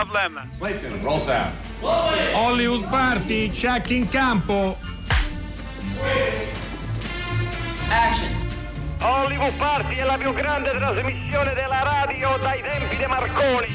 Problem. Clayton, roll sound. Hollywood Party, check in campo. Action. Hollywood Party è la più grande trasmissione della radio dai tempi di Marconi.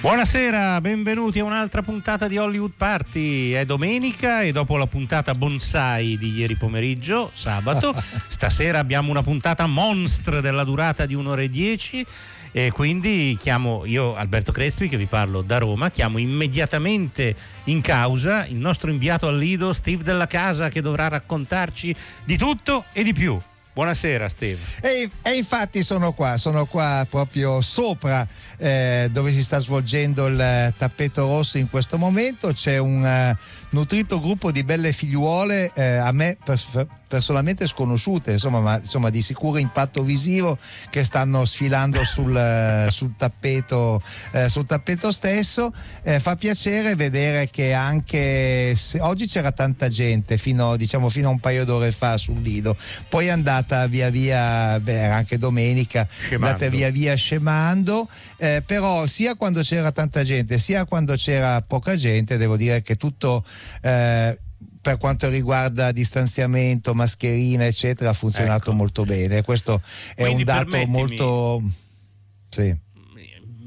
Buonasera, benvenuti a un'altra puntata di Hollywood Party. È domenica e dopo la puntata bonsai di ieri pomeriggio, sabato, stasera abbiamo una puntata monstre della durata di un'ora e dieci. E quindi chiamo io Alberto Crespi che vi parlo da Roma, chiamo immediatamente in causa il nostro inviato al Lido Steve della Casa che dovrà raccontarci di tutto e di più. Buonasera Steve. E, e, infatti sono qua, sono qua proprio sopra eh, dove si sta svolgendo il tappeto rosso in questo momento. C'è un uh, nutrito gruppo di belle figliuole, eh, a me pers- personalmente sconosciute, insomma, ma insomma, di sicuro impatto visivo che stanno sfilando sul, sul, tappeto, eh, sul tappeto, stesso. Eh, fa piacere vedere che anche se, oggi c'era tanta gente fino, diciamo, fino a un paio d'ore fa sul Lido, poi è andata via via, beh, era anche domenica, è andata via via scemando, eh, però sia quando c'era tanta gente sia quando c'era poca gente, devo dire che tutto eh, per quanto riguarda distanziamento, mascherina, eccetera, ha funzionato ecco, molto sì. bene. Questo è Quindi un dato molto. Sì.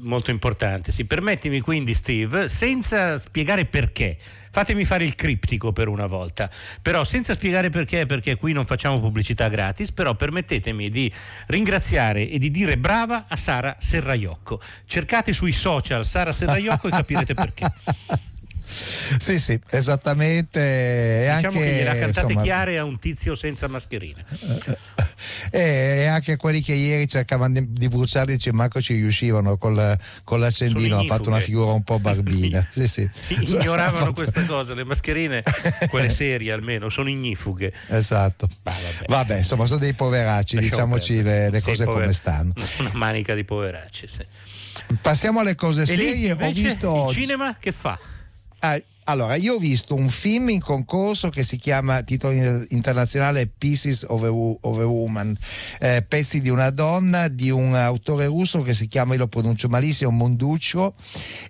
Molto importante. Sì, permettimi quindi, Steve, senza spiegare perché. Fatemi fare il criptico per una volta, però senza spiegare perché, perché qui non facciamo pubblicità gratis, però permettetemi di ringraziare e di dire brava a Sara Serraiocco. Cercate sui social Sara Serraiocco e capirete perché. Sì, sì, esattamente. Diciamo anche, che gliela cantate insomma, chiare a un tizio senza mascherina. E anche quelli che ieri cercavano di bruciarli, manco ci riuscivano col, con l'accendino, ha fatto una figura un po' barbina. sì, sì. Ignoravano questa cosa, le mascherine, quelle serie almeno, sono ignifughe. Esatto. Bah, vabbè. vabbè. insomma, sono dei poveracci, Lasciamo diciamoci le, le cose pover- come stanno. Una manica di poveracci, sì. Passiamo alle cose serie. lì Ho visto il oggi- cinema che fa? Ah, allora, io ho visto un film in concorso che si chiama, titolo in- internazionale Pieces of a, of a Woman, eh, pezzi di una donna, di un autore russo che si chiama, io lo pronuncio malissimo, Monduccio,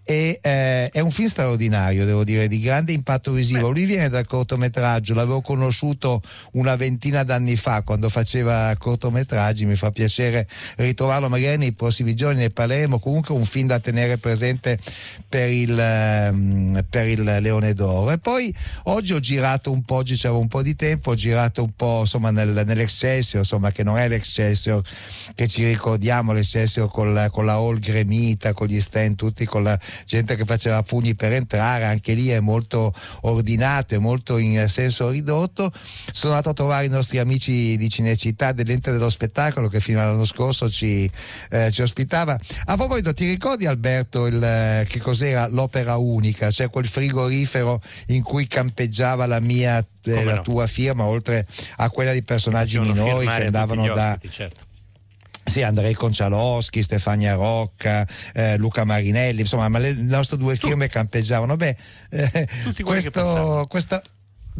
e eh, è un film straordinario, devo dire, di grande impatto visivo. Lui viene dal cortometraggio, l'avevo conosciuto una ventina d'anni fa quando faceva cortometraggi, mi fa piacere ritrovarlo magari nei prossimi giorni, ne parleremo, comunque un film da tenere presente per il, ehm, per il Leone d'Oro. E poi oggi ho girato un po', oggi c'avevo un po' di tempo, ho girato un po' insomma nel, nell'Excelsior, insomma che non è l'Excelsior che ci ricordiamo, l'Excelsior con con la hall gremita, con gli stand tutti, con la gente che faceva pugni per entrare, anche lì è molto ordinato, è molto in senso ridotto. Sono andato a trovare i nostri amici di Cinecittà dell'ente dello spettacolo che fino all'anno scorso ci, eh, ci ospitava. A proposito, ti ricordi Alberto il, eh, che cos'era l'opera unica, cioè quel frigorifero in cui campeggiava la mia eh, la no. tua firma, oltre a quella di personaggi minori che andavano gli da, ospiti, certo. sì, Andrei Concialoschi, Stefania Rocca, eh, Luca Marinelli, insomma, ma le, nostre due firme campeggiavano. Beh, eh, questo, questa,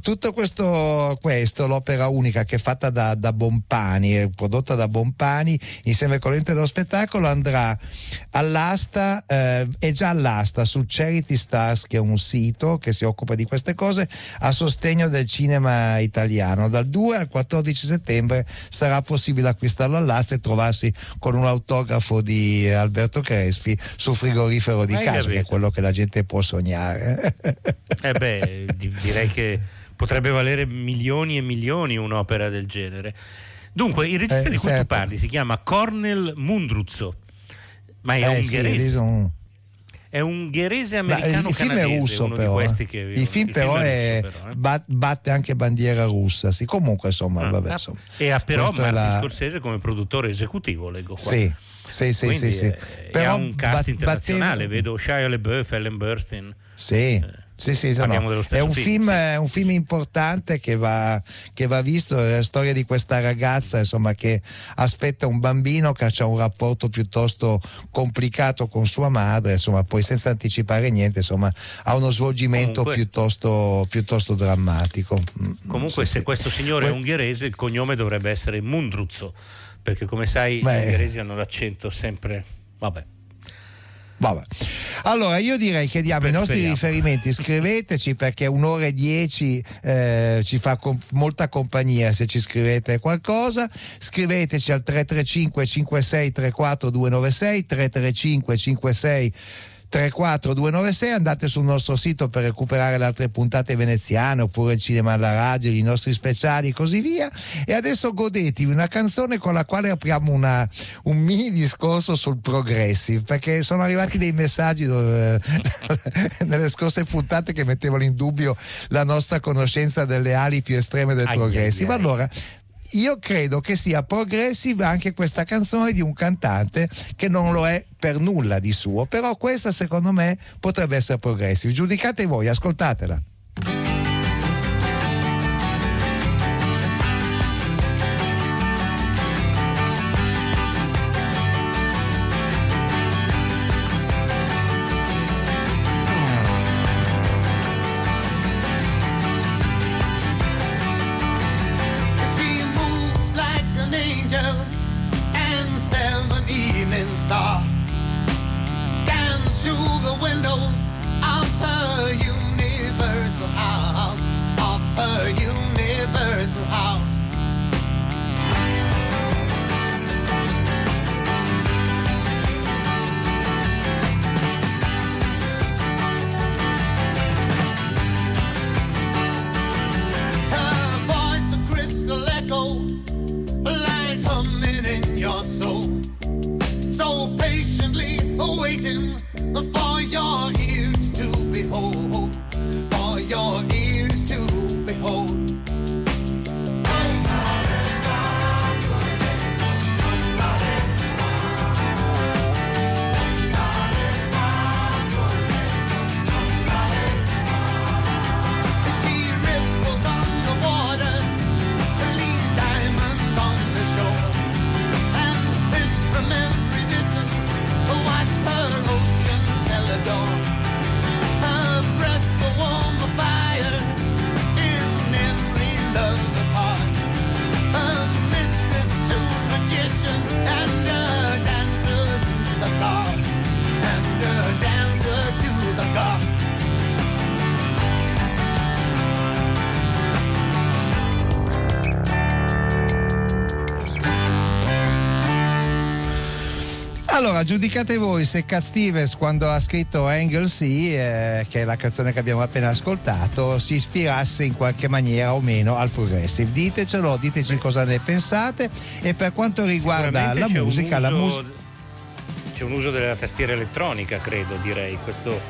tutto questo, questo, l'opera unica che è fatta da, da Bompani, è prodotta da Bompani insieme con l'ente dello spettacolo, andrà all'asta, eh, è già all'asta su Charity Stars, che è un sito che si occupa di queste cose, a sostegno del cinema italiano. Dal 2 al 14 settembre sarà possibile acquistarlo all'asta e trovarsi con un autografo di Alberto Crespi sul frigorifero di Hai casa, che è capito. quello che la gente può sognare. Eh beh, di- direi che potrebbe valere milioni e milioni un'opera del genere. Dunque, il regista Eh, di cui tu certo. parli si chiama Cornel Mundruzzo, ma è Eh, sì, ungherese. sono- È ungherese Ma americano il film è canadese, russo uno però. di eh. questi che il film però, è, russo, però, eh. bat- batte anche bandiera russa. Sì, comunque insomma, Ah, vabbè, ah, insomma. E ha però Questo Martin la- Scorsese come produttore esecutivo, leggo qua. Sì, sì, sì, Quindi sì, sì. è- Però ha un cast bat- internazionale, batteva- vedo Shia LeBeouf, Ellen Burstyn. Sì. Sì, sì, no, Parliamo no. È un film, film, sì. è un film importante che va, che va visto, è la storia di questa ragazza insomma, che aspetta un bambino che ha un rapporto piuttosto complicato con sua madre, insomma, poi senza anticipare niente, insomma, ha uno svolgimento Comunque- piuttosto, piuttosto drammatico. Mm, Comunque, sì, se questo signore è Que- ungherese, il cognome dovrebbe essere Mundruzzo, perché come sai Beh. gli ungheresi hanno l'accento sempre. Vabbè, Vabbè. Allora io direi che diamo i nostri riferimenti, scriveteci perché un'ora e dieci eh, ci fa com- molta compagnia se ci scrivete qualcosa. Scriveteci al 335 56 34 296 335 56 34296 andate sul nostro sito per recuperare le altre puntate veneziane oppure il cinema alla radio, i nostri speciali e così via. E adesso godetevi una canzone con la quale apriamo una, un mini discorso sul progressive perché sono arrivati dei messaggi dove, nelle scorse puntate che mettevano in dubbio la nostra conoscenza delle ali più estreme del progressive. allora io credo che sia progressive anche questa canzone di un cantante che non lo è per nulla di suo, però questa secondo me potrebbe essere progressive. Giudicate voi, ascoltatela. Giudicate voi se Cat Stevens, quando ha scritto Anglesey, eh, che è la canzone che abbiamo appena ascoltato, si ispirasse in qualche maniera o meno al progressive. Ditecelo, diteci cosa ne pensate. E per quanto riguarda la musica, uso, la musica. C'è un uso della tastiera elettronica, credo, direi. Questo,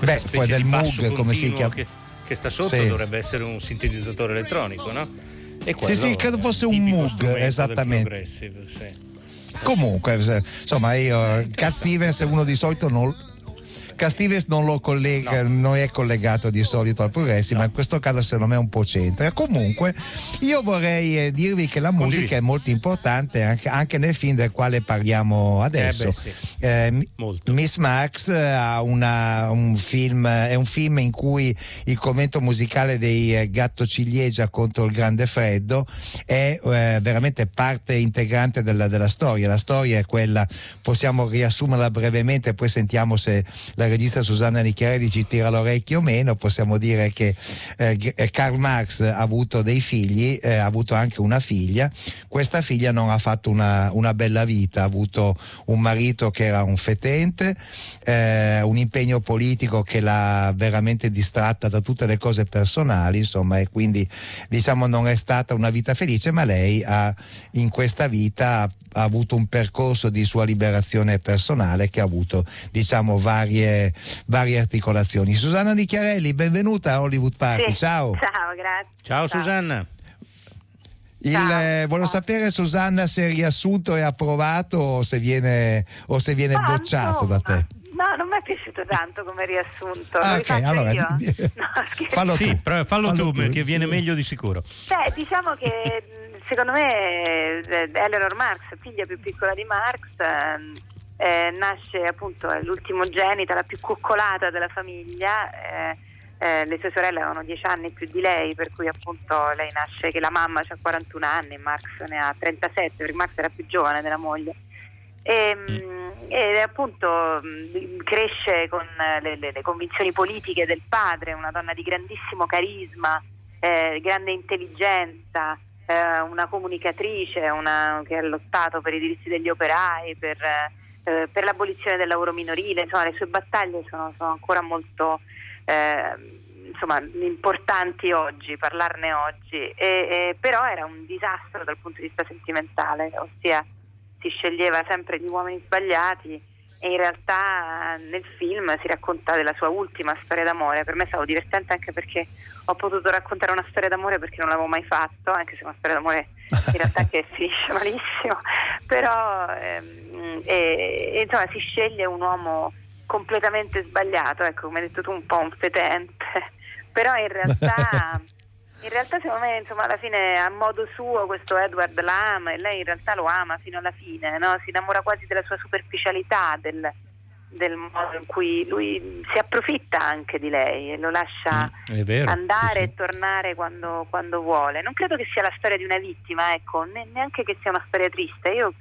Beh, poi del Moog, come si chiama. Che, che sta sotto sì. dovrebbe essere un sintetizzatore elettronico, no? sì, sì, credo fosse un Moog, esattamente. Sì. Comunque, insomma, io Cat Stevens uno di solito non Stevens non lo collega, no. non è collegato di solito al progressi, no. ma in questo caso secondo me è un po' c'entra. Comunque, io vorrei eh, dirvi che la musica Condivido. è molto importante anche, anche, nel film del quale parliamo adesso. Eh beh, sì. eh, Miss Max eh, ha una, un film, è un film in cui il commento musicale dei eh, Gatto Ciliegia contro il Grande Freddo è veramente parte integrante della, della storia. La storia è quella, possiamo riassumerla brevemente, poi sentiamo se la regista Susanna Nicchiarelli ci tira l'orecchio meno, possiamo dire che eh, eh, Karl Marx ha avuto dei figli, eh, ha avuto anche una figlia, questa figlia non ha fatto una, una bella vita, ha avuto un marito che era un fetente, eh, un impegno politico che l'ha veramente distratta da tutte le cose personali, insomma, e quindi diciamo non è stata una vita felice, ma lei ha in questa vita ha avuto un percorso di sua liberazione personale che ha avuto diciamo varie, varie articolazioni. Susanna Di Chiarelli, benvenuta a Hollywood Party. Sì. Ciao. Ciao, grazie. Ciao, Ciao. Susanna. Il, eh, volevo sapere Susanna se è riassunto e approvato o se viene, o se viene ah, bocciato da te. No, non mi è piaciuto tanto come riassunto. Ah, ok, allora no, fallo sì, tu. fallo, fallo tu, perché viene meglio di sicuro. Beh, diciamo che secondo me eh, Eleanor Marx, figlia più piccola di Marx, ehm, eh, nasce appunto è l'ultimogenita, la più coccolata della famiglia. Eh, eh, le sue sorelle avevano 10 anni più di lei, per cui appunto lei nasce che la mamma ha 41 anni, Marx ne ha 37, perché Marx era più giovane della moglie. E, ehm, e appunto cresce con le, le, le, convinzioni politiche del padre, una donna di grandissimo carisma, eh, grande intelligenza, eh, una comunicatrice una, che ha lottato per i diritti degli operai, per, eh, per l'abolizione del lavoro minorile, insomma le sue battaglie sono, sono ancora molto eh, insomma, importanti oggi, parlarne oggi, e, e, però era un disastro dal punto di vista sentimentale, ossia si sceglieva sempre gli uomini sbagliati e in realtà nel film si racconta della sua ultima storia d'amore. Per me è stato divertente anche perché ho potuto raccontare una storia d'amore perché non l'avevo mai fatto, anche se una storia d'amore in realtà che finisce malissimo, però ehm, e, e, insomma si sceglie un uomo completamente sbagliato, ecco come hai detto tu un po' un fetente però in realtà, in realtà secondo me insomma, alla fine a modo suo questo Edward la ama e lei in realtà lo ama fino alla fine, no? si innamora quasi della sua superficialità, del, del modo in cui lui si approfitta anche di lei e lo lascia mm, vero, andare sì, sì. e tornare quando, quando, vuole. Non credo che sia la storia di una vittima, ecco, neanche che sia una storia triste. Io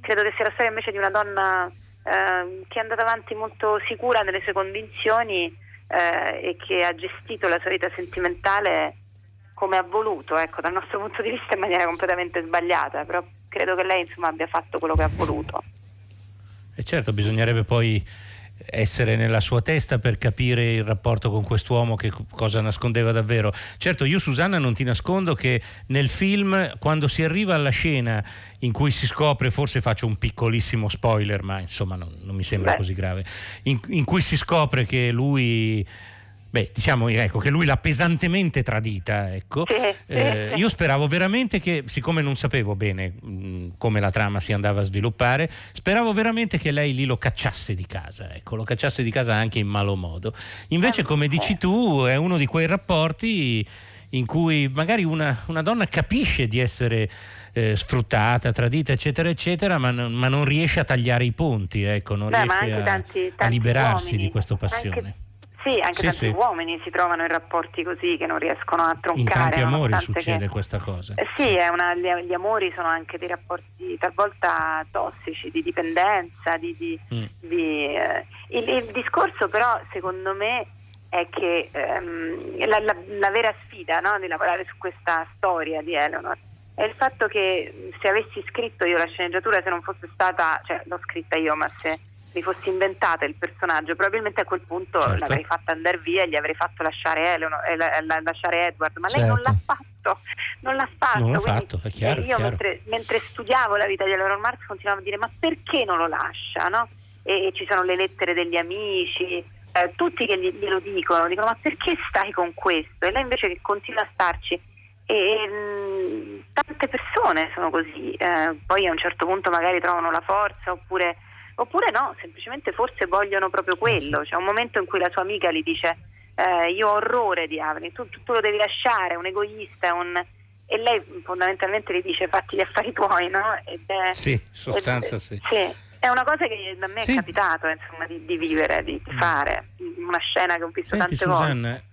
credo che sia la storia invece di una donna eh, che è andata avanti molto sicura nelle sue convinzioni eh, e che ha gestito la sua vita sentimentale come ha voluto, ecco, dal nostro punto di vista in maniera completamente sbagliata, però credo che lei insomma, abbia fatto quello che ha voluto. E certo, bisognerebbe poi essere nella sua testa per capire il rapporto con quest'uomo che cosa nascondeva davvero. Certo, io Susanna non ti nascondo che nel film quando si arriva alla scena in cui si scopre, forse faccio un piccolissimo spoiler, ma insomma non, non mi sembra Beh. così grave, in, in cui si scopre che lui Beh, diciamo ecco, che lui l'ha pesantemente tradita. Ecco. Eh, io speravo veramente che, siccome non sapevo bene mh, come la trama si andava a sviluppare, speravo veramente che lei lì lo cacciasse di casa, ecco, lo cacciasse di casa anche in malo modo. Invece, come dici tu, è uno di quei rapporti in cui magari una, una donna capisce di essere eh, sfruttata, tradita, eccetera, eccetera, ma, non, ma non riesce a tagliare i ponti, ecco, non Beh, riesce a, tanti, tanti a liberarsi uomini, di questa passione. Anche sì, anche sì, tanti sì. uomini si trovano in rapporti così che non riescono a troncare. In tanti amori succede che... questa cosa. Eh sì, una, gli, gli, amori sono anche dei rapporti talvolta tossici, di dipendenza, di, di, mm. di, eh... il, il, discorso però secondo me è che ehm, la, la, la, vera sfida no, di lavorare su questa storia di Eleanor è il fatto che se avessi scritto io la sceneggiatura, se non fosse stata, cioè l'ho scritta io, ma se mi fossi inventata il personaggio, probabilmente a quel punto certo. l'avrei fatta andare via e gli avrei fatto lasciare, Eleanor, eh, la, la, lasciare Edward, ma certo. lei non l'ha certo. fatto, non l'ha fatto. Non l'ha fatto, è chiaro. Io chiaro. Mentre, mentre, studiavo la vita di Eleanor Marx continuavo a dire ma perché non lo lascia? No? E, e, ci sono le lettere degli amici, eh, tutti che gli, glielo dicono, dicono ma perché stai con questo? E lei invece che continua a starci. E, mh, mm, tante persone sono così, eh, poi a un certo punto magari trovano la forza oppure oppure no, semplicemente forse vogliono proprio quello. C'è un momento in cui la sua amica gli dice eh, io ho orrore di Avni, tu, tu, lo devi lasciare, è un egoista, è un... e lei fondamentalmente gli dice fatti gli affari tuoi, no? Ed è, sì, sostanza ed, sì. sì. È una cosa che a me sì. è capitato insomma, di, di, vivere, di, di, fare, una scena che ho visto Senti, tante Susanna, volte.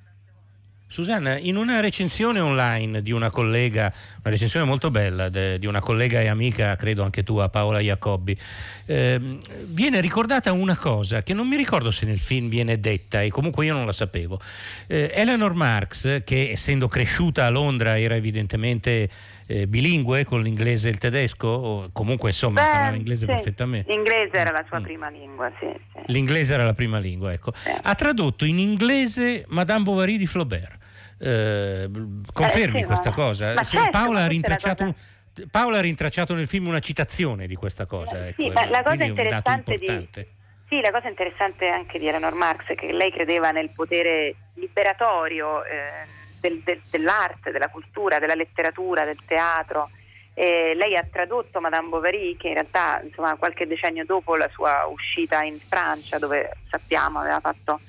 Susanna, in una recensione online di una collega, una recensione molto bella de, di una collega e amica, credo anche tua, Paola Jacobbi, eh, viene ricordata una cosa che non mi ricordo se nel film viene detta e comunque io non la sapevo. Eh, Eleanor Marx, che essendo cresciuta a Londra era evidentemente eh, bilingue con l'inglese e il tedesco, o comunque insomma Beh, parlava inglese sì. perfettamente. L'inglese era la sua mm. prima lingua, sì, sì. L'inglese era la prima lingua, ecco. Ha tradotto in inglese Madame Bovary di Flaubert. Eh, confermi eh, questa ma... cosa? Ma certo, Paola, ha rintracciato, cosa... Paola ha rintracciato nel film una citazione di questa cosa. Ecco, sì, ma la cosa interessante di... Sì, la cosa interessante anche di Eleanor Marx è che lei credeva nel potere liberatorio eh, del, del, dell'arte, della cultura, della letteratura, del teatro. Eh, lei ha tradotto Madame Bovary, che in realtà insomma, qualche decennio dopo la sua uscita in Francia, dove sappiamo aveva fatto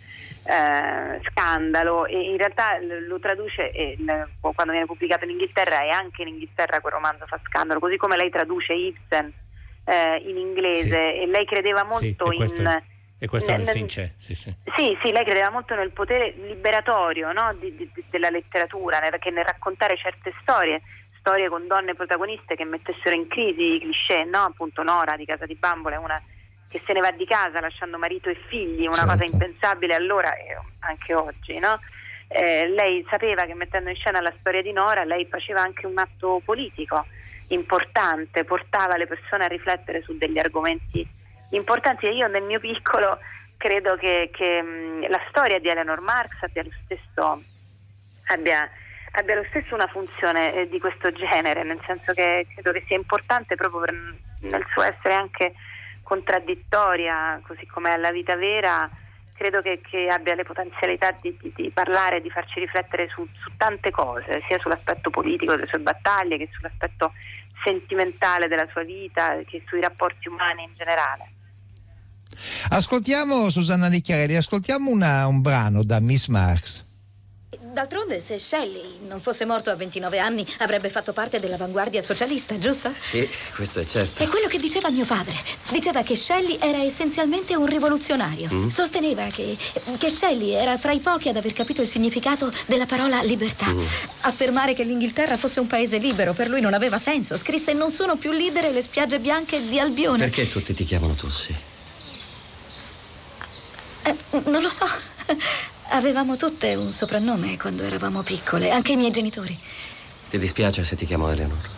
eh, scandalo e in realtà lo traduce e, quando viene pubblicato in Inghilterra e anche in Inghilterra quel romanzo fa scandalo, così come lei traduce Ibsen eh, in inglese sì. e lei credeva molto sì, in... E questo nel, nel film c'è, sì, sì. Sì, sì, lei credeva molto nel potere liberatorio no? di, di, della letteratura, nel, che nel raccontare certe storie, storie con donne protagoniste che mettessero in crisi i cliché, no? appunto Nora di Casa di Bambola è una che se ne va di casa lasciando marito e figli, una certo. cosa impensabile allora e anche oggi, no? eh, lei sapeva che mettendo in scena la storia di Nora lei faceva anche un atto politico importante, portava le persone a riflettere su degli argomenti importanti io nel mio piccolo credo che, che mh, la storia di Eleanor Marx abbia lo stesso, abbia, abbia lo stesso una funzione eh, di questo genere, nel senso che credo che sia importante proprio per, nel suo essere anche contraddittoria, così come è la vita vera, credo che, che abbia le potenzialità di, di, di parlare, di farci riflettere su, su, tante cose, sia sull'aspetto politico delle sue battaglie che sull'aspetto sentimentale della sua vita, che sui rapporti umani in generale. Ascoltiamo Susanna Nicchiarelli, ascoltiamo una, un brano da Miss Marx. D'altronde, se Shelley non fosse morto a 29 anni, avrebbe fatto parte dell'avanguardia socialista, giusto? Sì, questo è certo. È quello che diceva mio padre. Diceva che Shelley era essenzialmente un rivoluzionario. Mm. Sosteneva che, che, Shelley era fra i pochi ad aver capito il significato della parola libertà. Mm. Affermare che l'Inghilterra fosse un paese libero per lui non aveva senso. Scrisse non sono più libere le spiagge bianche di Albione. Perché tutti ti chiamano Tussi? Eh, non lo so. Avevamo tutte un soprannome quando eravamo piccole, anche i miei genitori. Ti dispiace se ti chiamo Eleanor?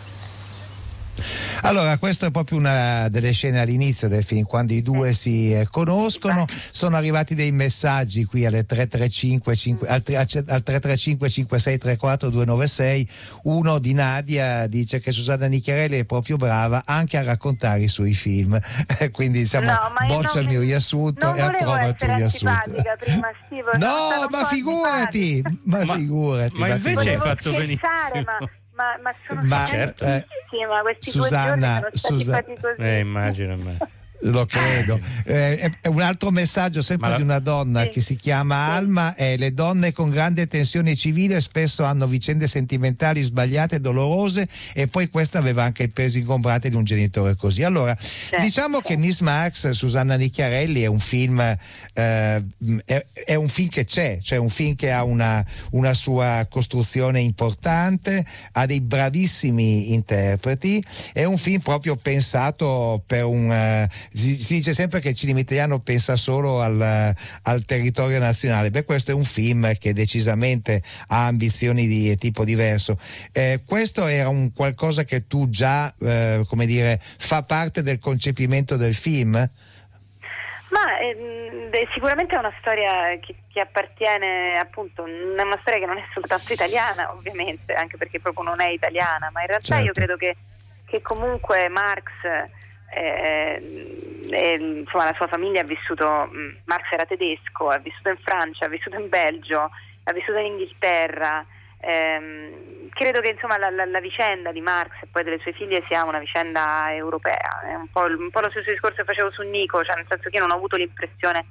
Allora, questa è proprio una delle scene all'inizio del film, quando i due si eh, conoscono. Sono arrivati dei messaggi qui alle 335, 5, al, al 335 5634 296. Uno di Nadia dice che Susanna Nicchiarelli è proprio brava anche a raccontare i suoi film. Quindi diciamo, no, boccia il mio riassunto e approva il tuo riassunto. Prima, Steve, no, ma figurati, ma, ma, figurati. Ma, ma invece hai fatto benissimo. Ma ma, ma sono ma, certo. eh, questi Susanna, due giorni sono stati Susa- così. Eh, immagino, immagino. Lo credo. Eh, è un altro messaggio sempre la... di una donna sì. che si chiama sì. Alma è le donne con grande tensione civile spesso hanno vicende sentimentali sbagliate, dolorose e poi questa aveva anche il peso ingombrante di un genitore così. Allora, sì. diciamo che Miss Marx, Susanna Nicchiarelli è un film eh, è, è, un film che c'è, cioè un film che ha una, una sua costruzione importante, ha dei bravissimi interpreti, è un film proprio pensato per un si, si, dice sempre che il cinema italiano pensa solo al, al, territorio nazionale. Beh, questo è un film che decisamente ha ambizioni di tipo diverso. Eh, questo era un qualcosa che tu già, eh, come dire, fa parte del concepimento del film? Ma ehm, sicuramente è una storia che, che, appartiene appunto, è una storia che non è soltanto italiana, ovviamente, anche perché proprio non è italiana, ma in realtà certo. io credo che, che comunque Marx eh, eh, insomma, la sua famiglia ha vissuto, mm, Marx era tedesco, ha vissuto in Francia, ha vissuto in Belgio, ha vissuto in Inghilterra. Eh, credo che insomma, la, la, la, vicenda di Marx e poi delle sue figlie sia una vicenda europea. È un po', un po', lo stesso discorso che facevo su Nico, cioè nel senso che io non ho avuto l'impressione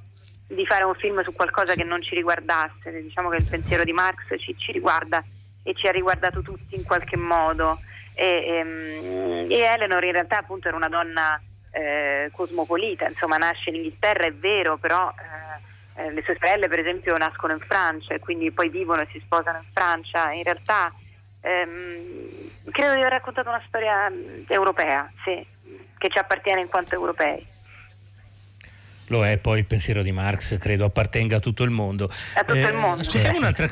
di fare un film su qualcosa che non ci riguardasse. Diciamo che il pensiero di Marx ci, ci riguarda e ci ha riguardato tutti in qualche modo. E, e, ehm, e Eleanor in realtà appunto era una donna eh, cosmopolita, insomma nasce in Inghilterra, è vero, però eh, eh, le sue sorelle per esempio nascono in Francia e quindi poi vivono e si sposano in Francia. In realtà ehm, credo di aver raccontato una storia mm, europea, sì, che ci appartiene in quanto europei. Lo è, poi il pensiero di Marx credo appartenga a tutto il mondo. A tutto il mondo. Ascoltiamo un'altra...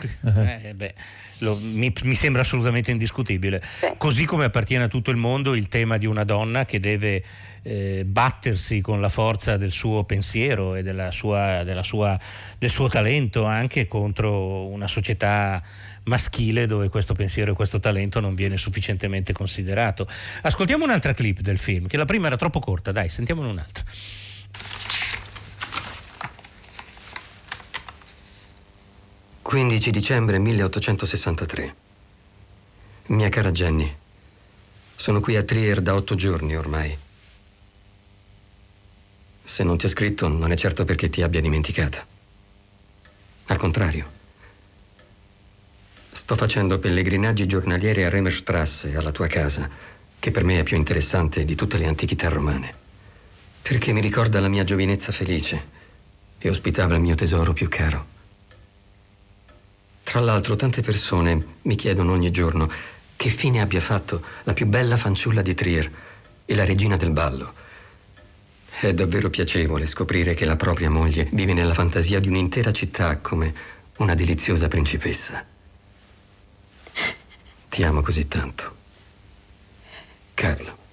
Eh, beh. Lo, mi, mi, sembra assolutamente indiscutibile. Sì. Così come appartiene a tutto il mondo il tema di una donna che deve eh, battersi con la forza del suo pensiero e della sua, della sua, del suo talento anche contro una società maschile dove questo pensiero e questo talento non viene sufficientemente considerato. Ascoltiamo un'altra clip del film, che la prima era troppo corta, dai, sentiamone un'altra. 15 dicembre 1863. Mia cara Jenny, sono qui a Trier da otto giorni ormai. Se non ti ha scritto, non è certo perché ti abbia dimenticata. Al contrario. Sto facendo pellegrinaggi giornalieri a Remerstrasse, alla tua casa, che per me è più interessante di tutte le antichità romane. Perché mi ricorda la mia giovinezza felice e ospitava il mio tesoro più caro. Tra l'altro tante persone mi chiedono ogni giorno che fine abbia fatto la più bella fanciulla di Trier e la regina del ballo. È davvero piacevole scoprire che la propria moglie vive nella fantasia di un'intera città come una deliziosa principessa. Ti amo così tanto. Carlo.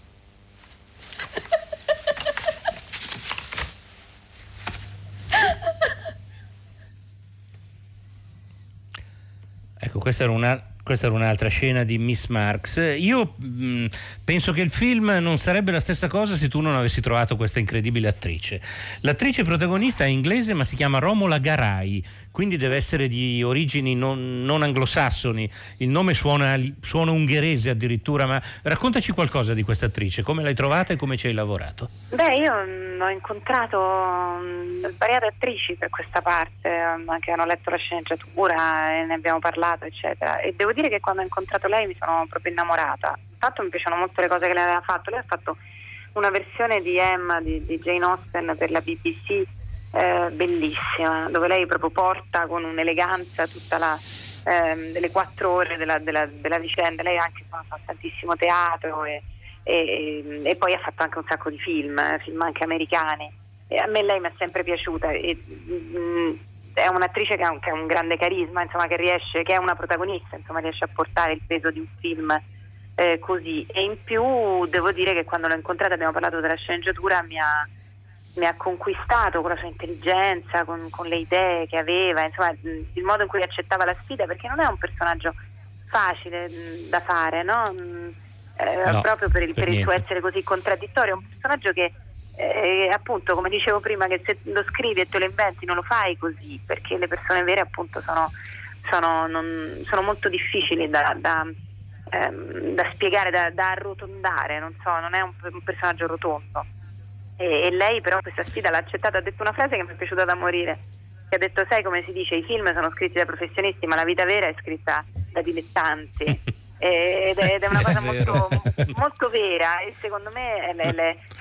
Ecco, questa era una questa era un'altra scena di Miss Marx. Io mh, mm, penso che il film non sarebbe la stessa cosa se tu non avessi trovato questa incredibile attrice. L'attrice protagonista è inglese ma si chiama Romola Garai, quindi deve essere di origini non, non anglosassoni. Il nome suona, suona, ungherese addirittura, ma raccontaci qualcosa di questa attrice, come l'hai trovata e come ci hai lavorato? Beh, io ho incontrato mm, svariate attrici per questa parte, che hanno letto la sceneggiatura e ne abbiamo parlato, eccetera. E devo dire che quando ho incontrato lei mi sono proprio innamorata. Intanto mi piacciono molto le cose che lei aveva fatto. Lei ha fatto una versione di Emma di, di Jane Austen per la BBC eh, bellissima, dove lei proprio porta con un'eleganza tutta la, eh, le quattro ore della, della, della, vicenda. Lei anche ha fatto tantissimo teatro e, e, e, poi ha fatto anche un sacco di film, film anche americani. E a me lei mi è sempre piaciuta. E, mh, mm, è un'attrice che ha, un, che ha un grande carisma, insomma, che riesce, che è una protagonista, insomma, riesce a portare il peso di un film eh, così. E in più devo dire che quando l'ho incontrata abbiamo parlato della sceneggiatura, mi ha, mi ha conquistato con la sua intelligenza, con, con, le idee che aveva, insomma, il modo in cui accettava la sfida, perché non è un personaggio facile da fare, no? Eh, no proprio per, il, per, per il suo essere così contraddittorio, è un personaggio che eh, appunto come dicevo prima che se lo scrivi e te lo inventi non lo fai così perché le persone vere appunto sono, sono, non, sono molto difficili da, da, ehm, da spiegare, da, da, arrotondare, non so, non è un, un personaggio rotondo. E, e, lei però questa sfida l'ha accettata, ha detto una frase che mi è piaciuta da morire, che ha detto sai come si dice, i film sono scritti da professionisti ma la vita vera è scritta da dilettanti. ed è, una cosa molto, molto, vera. E secondo me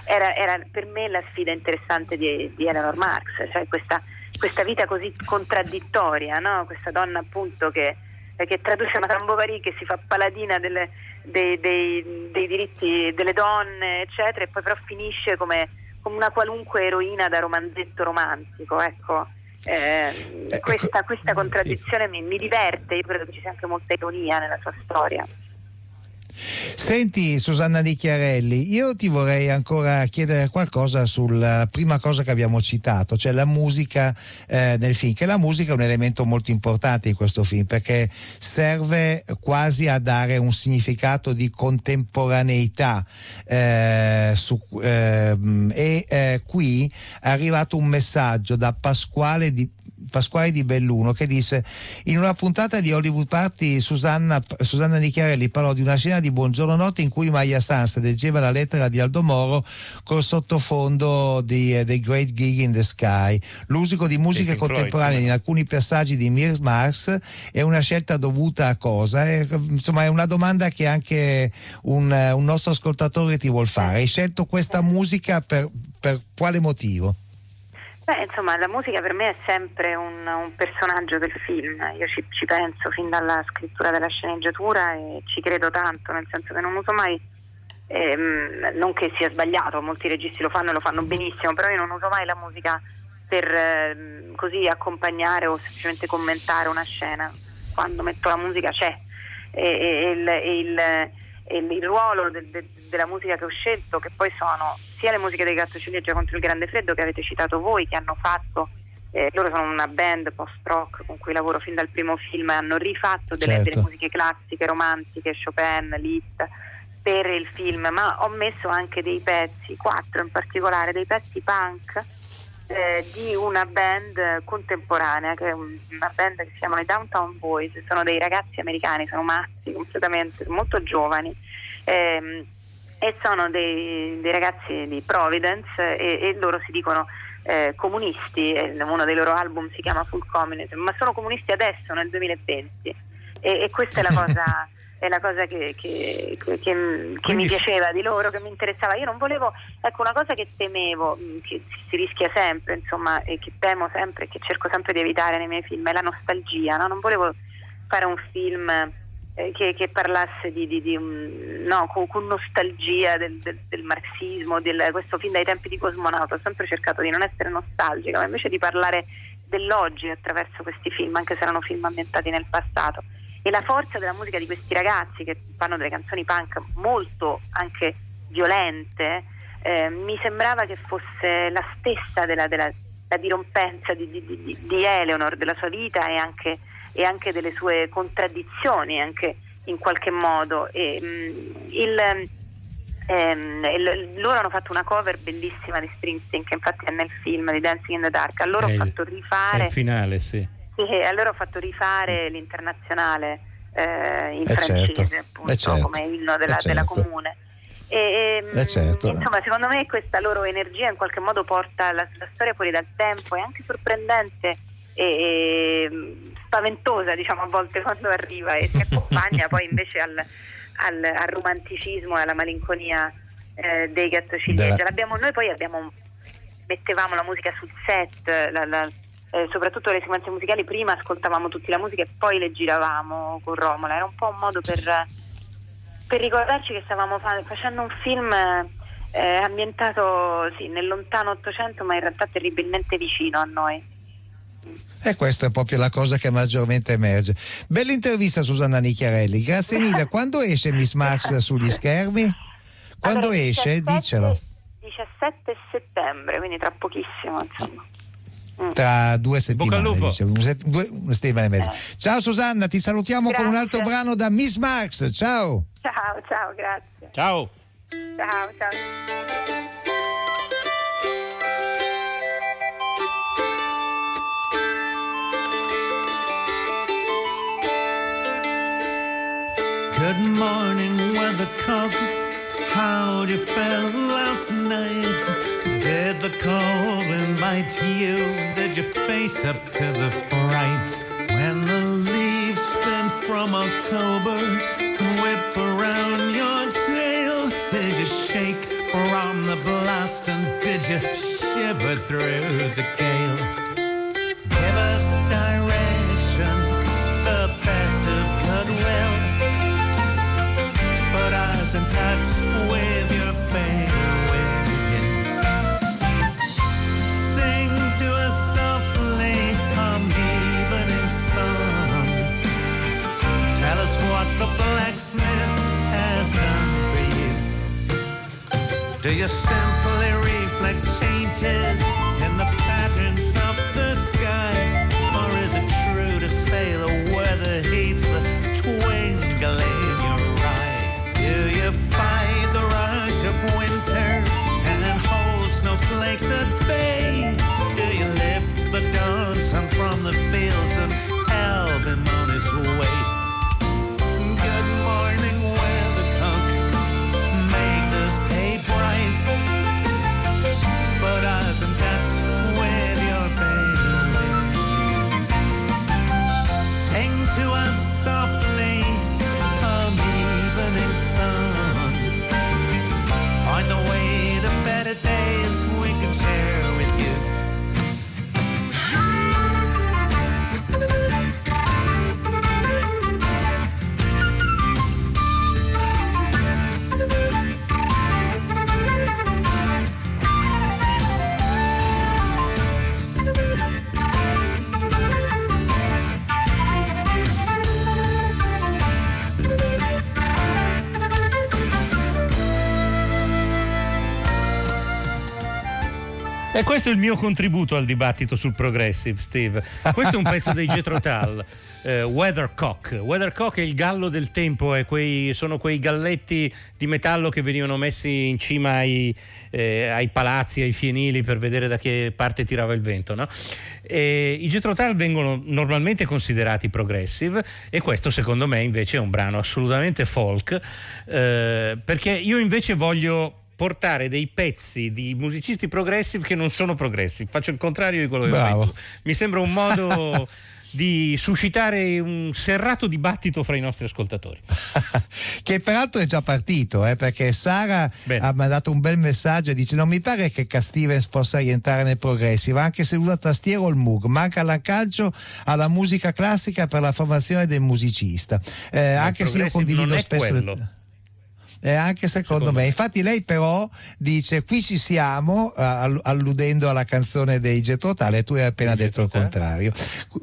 era, era, per me la sfida interessante di, di Eleanor Marx, cioè questa, questa, vita così contraddittoria, no? questa donna appunto che, che traduce Madame Bovary, che si fa paladina delle, dei, dei, dei, diritti delle donne, eccetera, e poi però finisce come, come una qualunque eroina da romanzetto romantico. Ecco. Eh, eh, questa, ecco. questa, contraddizione mi, mi, diverte, io credo che ci sia anche molta ironia nella sua storia. Senti Susanna Di Chiarelli, io ti vorrei ancora chiedere qualcosa sulla prima cosa che abbiamo citato, cioè la musica eh, nel film, che la musica è un elemento molto importante in questo film perché serve quasi a dare un significato di contemporaneità eh, su, eh, e eh, qui è arrivato un messaggio da Pasquale di, Pasquale di Belluno che disse in una puntata di Hollywood Party Susanna, Susanna Nicchiarelli parlò di una scena di Buongiorno Notte in cui Maya Sanz leggeva la lettera di Aldo Moro col sottofondo di uh, The Great Gig in the Sky. L'uso di musiche contemporanee in alcuni passaggi di Mir Marx è una scelta dovuta a cosa? È, insomma è una domanda che anche un, un nostro ascoltatore ti vuol fare. Hai scelto questa musica per, per quale motivo? Beh, insomma, la musica per me è sempre un, un personaggio del film, io ci, ci, penso fin dalla scrittura della sceneggiatura e ci credo tanto, nel senso che non uso mai, ehm, non che sia sbagliato, molti registi lo fanno e lo fanno benissimo, però io non uso mai la musica per ehm, così accompagnare o semplicemente commentare una scena, quando metto la musica c'è. E, e, il, il, il, il, ruolo del, del, della musica che ho scelto, che poi sono sia le musiche dei Gatto Ciliegia contro il Grande Freddo che avete citato voi, che hanno fatto, eh, loro sono una band post-rock con cui lavoro fin dal primo film, hanno rifatto delle, certo. delle musiche classiche, romantiche, Chopin, Liszt per il film, ma ho messo anche dei pezzi, quattro in particolare, dei pezzi punk eh, di una band contemporanea, che è una band che si chiama i Downtown Boys, sono dei ragazzi americani, sono matti completamente, molto giovani. Ehm, e sono dei, dei ragazzi di Providence e, e loro si dicono eh, comunisti, uno dei loro album si chiama Full Communism, ma sono comunisti adesso nel 2020 e, e questa è la cosa, è la cosa che, che, che, che mi piaceva di loro, che mi interessava. Io non volevo, ecco una cosa che temevo, mm, che si rischia sempre, insomma, e che temo sempre, che cerco sempre di evitare nei miei film, è la nostalgia, no? non volevo fare un film che, che, parlasse di, di, di no, con, con, nostalgia del, del, del marxismo, del, questo film dai tempi di Cosmonauta, ho sempre cercato di non essere nostalgica, ma invece di parlare dell'oggi attraverso questi film, anche se erano film ambientati nel passato. E la forza della musica di questi ragazzi che fanno delle canzoni punk molto anche violente, eh, mi sembrava che fosse la stessa della, della la dirompenza di, di, di, di, Eleanor, della sua vita e anche, e anche delle sue contraddizioni, anche in qualche modo. E, mh, mm, il, ehm, loro hanno fatto una cover bellissima di Springsteen, che infatti è nel film di Dancing in the Dark. Allora ho fatto rifare. Il finale, sì. sì. allora ho fatto rifare l'internazionale eh, in eh francese, certo. appunto, eh certo. come inno della, certo. della comune. E, ehm, eh certo. Insomma, secondo me questa loro energia in qualche modo porta la, la storia fuori dal tempo, è anche sorprendente e, e spaventosa, diciamo, a volte quando arriva e si accompagna poi invece al, al, al romanticismo e alla malinconia eh, dei gattocinesi. Della... Noi poi abbiamo, mettevamo la musica sul set, la, la, eh, soprattutto le sequenze musicali, prima ascoltavamo tutti la musica e poi le giravamo con Romola, era un po' un modo per per ricordarci che stavamo fa- facendo un film eh, ambientato sì, nel lontano Ottocento, ma in realtà terribilmente vicino a noi. E questa è proprio la cosa che maggiormente emerge. Bella intervista Susanna Nicchiarelli, grazie mille. Quando esce Miss Max sugli schermi? Quando allora, esce? 17, Dicelo. 17 settembre, quindi tra pochissimo, insomma. Mm. Tra due settimane, diciamo, due, una settimana e mezza. Eh. Ciao Susanna, ti salutiamo grazie. con un altro brano da Miss Max. Ciao. Ciao, ciao, grazie. Ciao. Ciao, ciao. Good morning, weathercock. How'd you feel last night? Did the cold invite you? Did you face up to the fright? When the leaves spin from October, whip around your tail. Did you shake from the blast and did you shiver through the gale? With your winds. Sing to us softly, sun. Tell us what the blacksmith has done for you. Do you simply reflect changes E questo è il mio contributo al dibattito sul progressive, Steve. Questo è un pezzo dei Jethro Tull, eh, Weathercock. Weathercock è il gallo del tempo, quei, sono quei galletti di metallo che venivano messi in cima ai, eh, ai, palazzi, ai fienili per vedere da che parte tirava il vento. No? E I Jethro Tull vengono normalmente considerati progressive e questo secondo me invece è un brano assolutamente folk, eh, perché io invece voglio portare dei pezzi di musicisti progressive che non sono progressive. Faccio il contrario di quello che Bravo. fai tu. Mi sembra un modo di suscitare un serrato dibattito fra i nostri ascoltatori. che peraltro è già partito, eh, perché Sara Bene. ha mandato un bel messaggio e dice non mi pare che Stevens possa rientrare nel Progressive, anche se usa tastiera o il Moog, manca l'ancaggio alla musica classica per la formazione del musicista. Eh, anche se io condivido spesso... quello. Eh, anche secondo, Secondo me. me. Infatti lei però dice qui ci siamo, eh, all- alludendo alla canzone dei Getro Tale, e tu hai appena detto il contrario.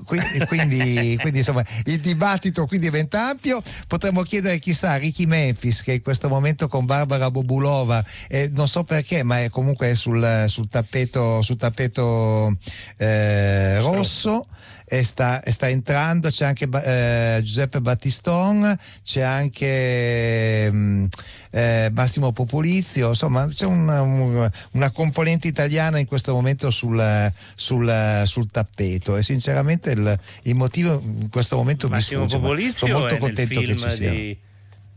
Quindi, quindi, quindi, insomma il dibattito qui diventa ampio. Potremmo chiedere chissà a Ricky Memphis che in questo momento con Barbara Bobulova, eh, non so perché, ma è comunque sul, sul tappeto, sul tappeto eh, rosso. E sta, e sta entrando, c'è anche eh, Giuseppe Battiston, c'è anche mm, eh, Massimo Populizio, insomma c'è una, un- una componente italiana in questo momento sul, sul- sul tappeto e sinceramente il, il motivo in questo momento Massimo mi sfugge, ma Popolizio sono molto contento che ci sia. di,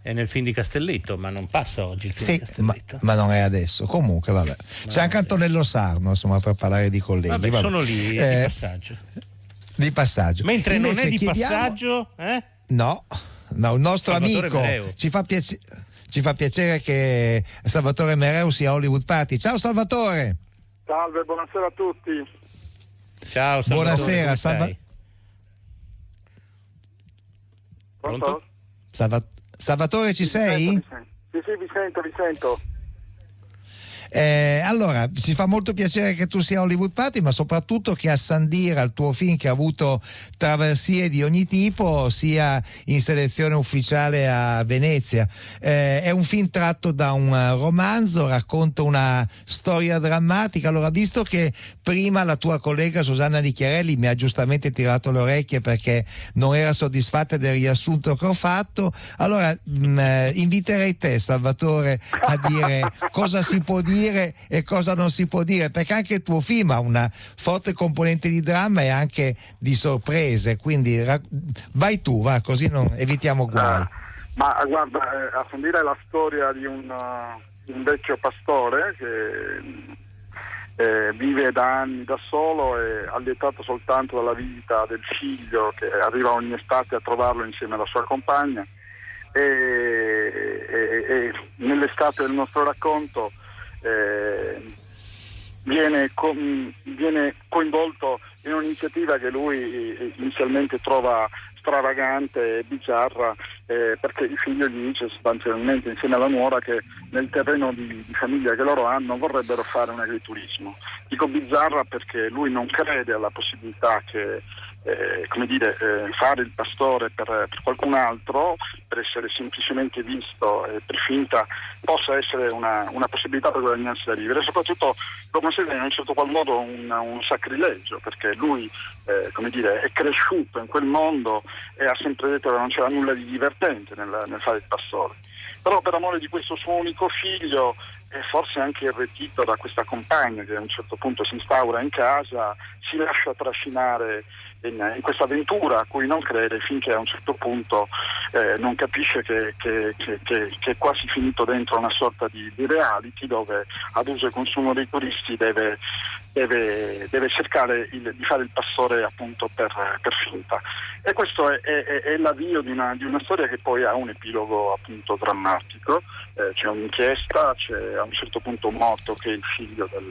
è nel film di Castelletto, ma non passa oggi il film di Sì, ma, ma non è adesso. Comunque, vabbè. C'è anche Antonello Sarno, insomma, per parlare di colleghi. Vabbè, vabbè. sono lì di Eh, passaggio. Di passaggio. Mentre non Invece è di chiediamo- passaggio, eh? No, no, il nostro Salvatore amico Mereu. ci fa, piace- ci fa piacere che Salvatore Mereu sia a Hollywood Party. Ciao Salvatore! Salve, buonasera a tutti. Ciao, Salvatore, Buonasera, come Salva- stai? Pronto? Pronto? Salva- Salvatore ci sento, sei? sento. Sì, sì, vi sento, vi sento. Eh, allora, ci fa molto piacere che tu sia a Hollywood Party, ma soprattutto che a Sandira, il tuo film che ha avuto traversie di ogni tipo, sia in selezione ufficiale a Venezia. Eh, è un film tratto da un eh, romanzo, racconta una storia drammatica. Allora, visto che prima la tua collega Susanna Di Chiarelli mi ha giustamente tirato le orecchie perché non era soddisfatta del riassunto che ho fatto, allora mh, eh, inviterei te, Salvatore, a dire cosa si può dire e cosa non si può dire, perché anche il tuo film ha una forte componente di dramma e anche di sorprese, quindi vai tu, va, così non evitiamo guai. Ah, ma guarda, eh, a sentire la storia di un, di un vecchio pastore che eh, vive da anni da solo e allietato soltanto dalla visita del figlio che arriva ogni estate a trovarlo insieme alla sua compagna e, e- e nell'estate del nostro racconto eh, viene, co- viene coinvolto in un'iniziativa che lui eh, inizialmente trova stravagante e bizzarra eh, perché il figlio gli dice sostanzialmente insieme alla nuora che nel terreno di, di famiglia che loro hanno vorrebbero fare un agriturismo. Dico bizzarra perché lui non crede alla possibilità che eh, come dire, eh, fare il pastore per, per qualcun altro, per essere semplicemente visto e per finta, possa essere una, una possibilità per guadagnarsi da vivere. Soprattutto lo considera in un certo qual modo un, un sacrilegio, perché lui eh, dire, è cresciuto in quel mondo e ha sempre detto che non c'era nulla di divertente nel, nel fare il pastore. Però per amore di questo suo unico figlio e forse anche irretito da questa compagna che a un certo punto si instaura in casa, si lascia trascinare in, in questa avventura a cui non crede finché a un certo punto eh, non capisce che, che- che- che- è quasi finito dentro una sorta di, di reality dove ad uso e consumo dei turisti deve, deve- deve cercare il- di fare il pastore appunto per, per finta. E questo è, è- è l'avvio di una, di una storia che poi ha un epilogo appunto drammatico, Eh, c'è un'inchiesta, c'è a un certo punto un morto che è il figlio del,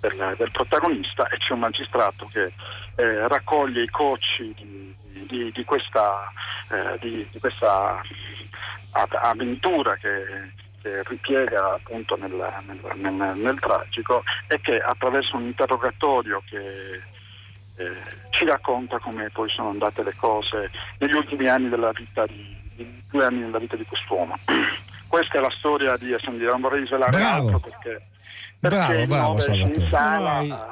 del- del protagonista e c'è un magistrato che eh, raccoglie i cocci di, di- di questa, eh, di- questa av- avventura che, che ripiega appunto nel, nel- nel- nel tragico e che attraverso un interrogatorio che eh, ci racconta come poi sono andate le cose negli ultimi anni della vita di, due anni nella vita di quest'uomo. Questa è la storia di Ascendere, non vorrei Bravo. altro perché, perché Bravo, bravo, Salvatore. sala, No,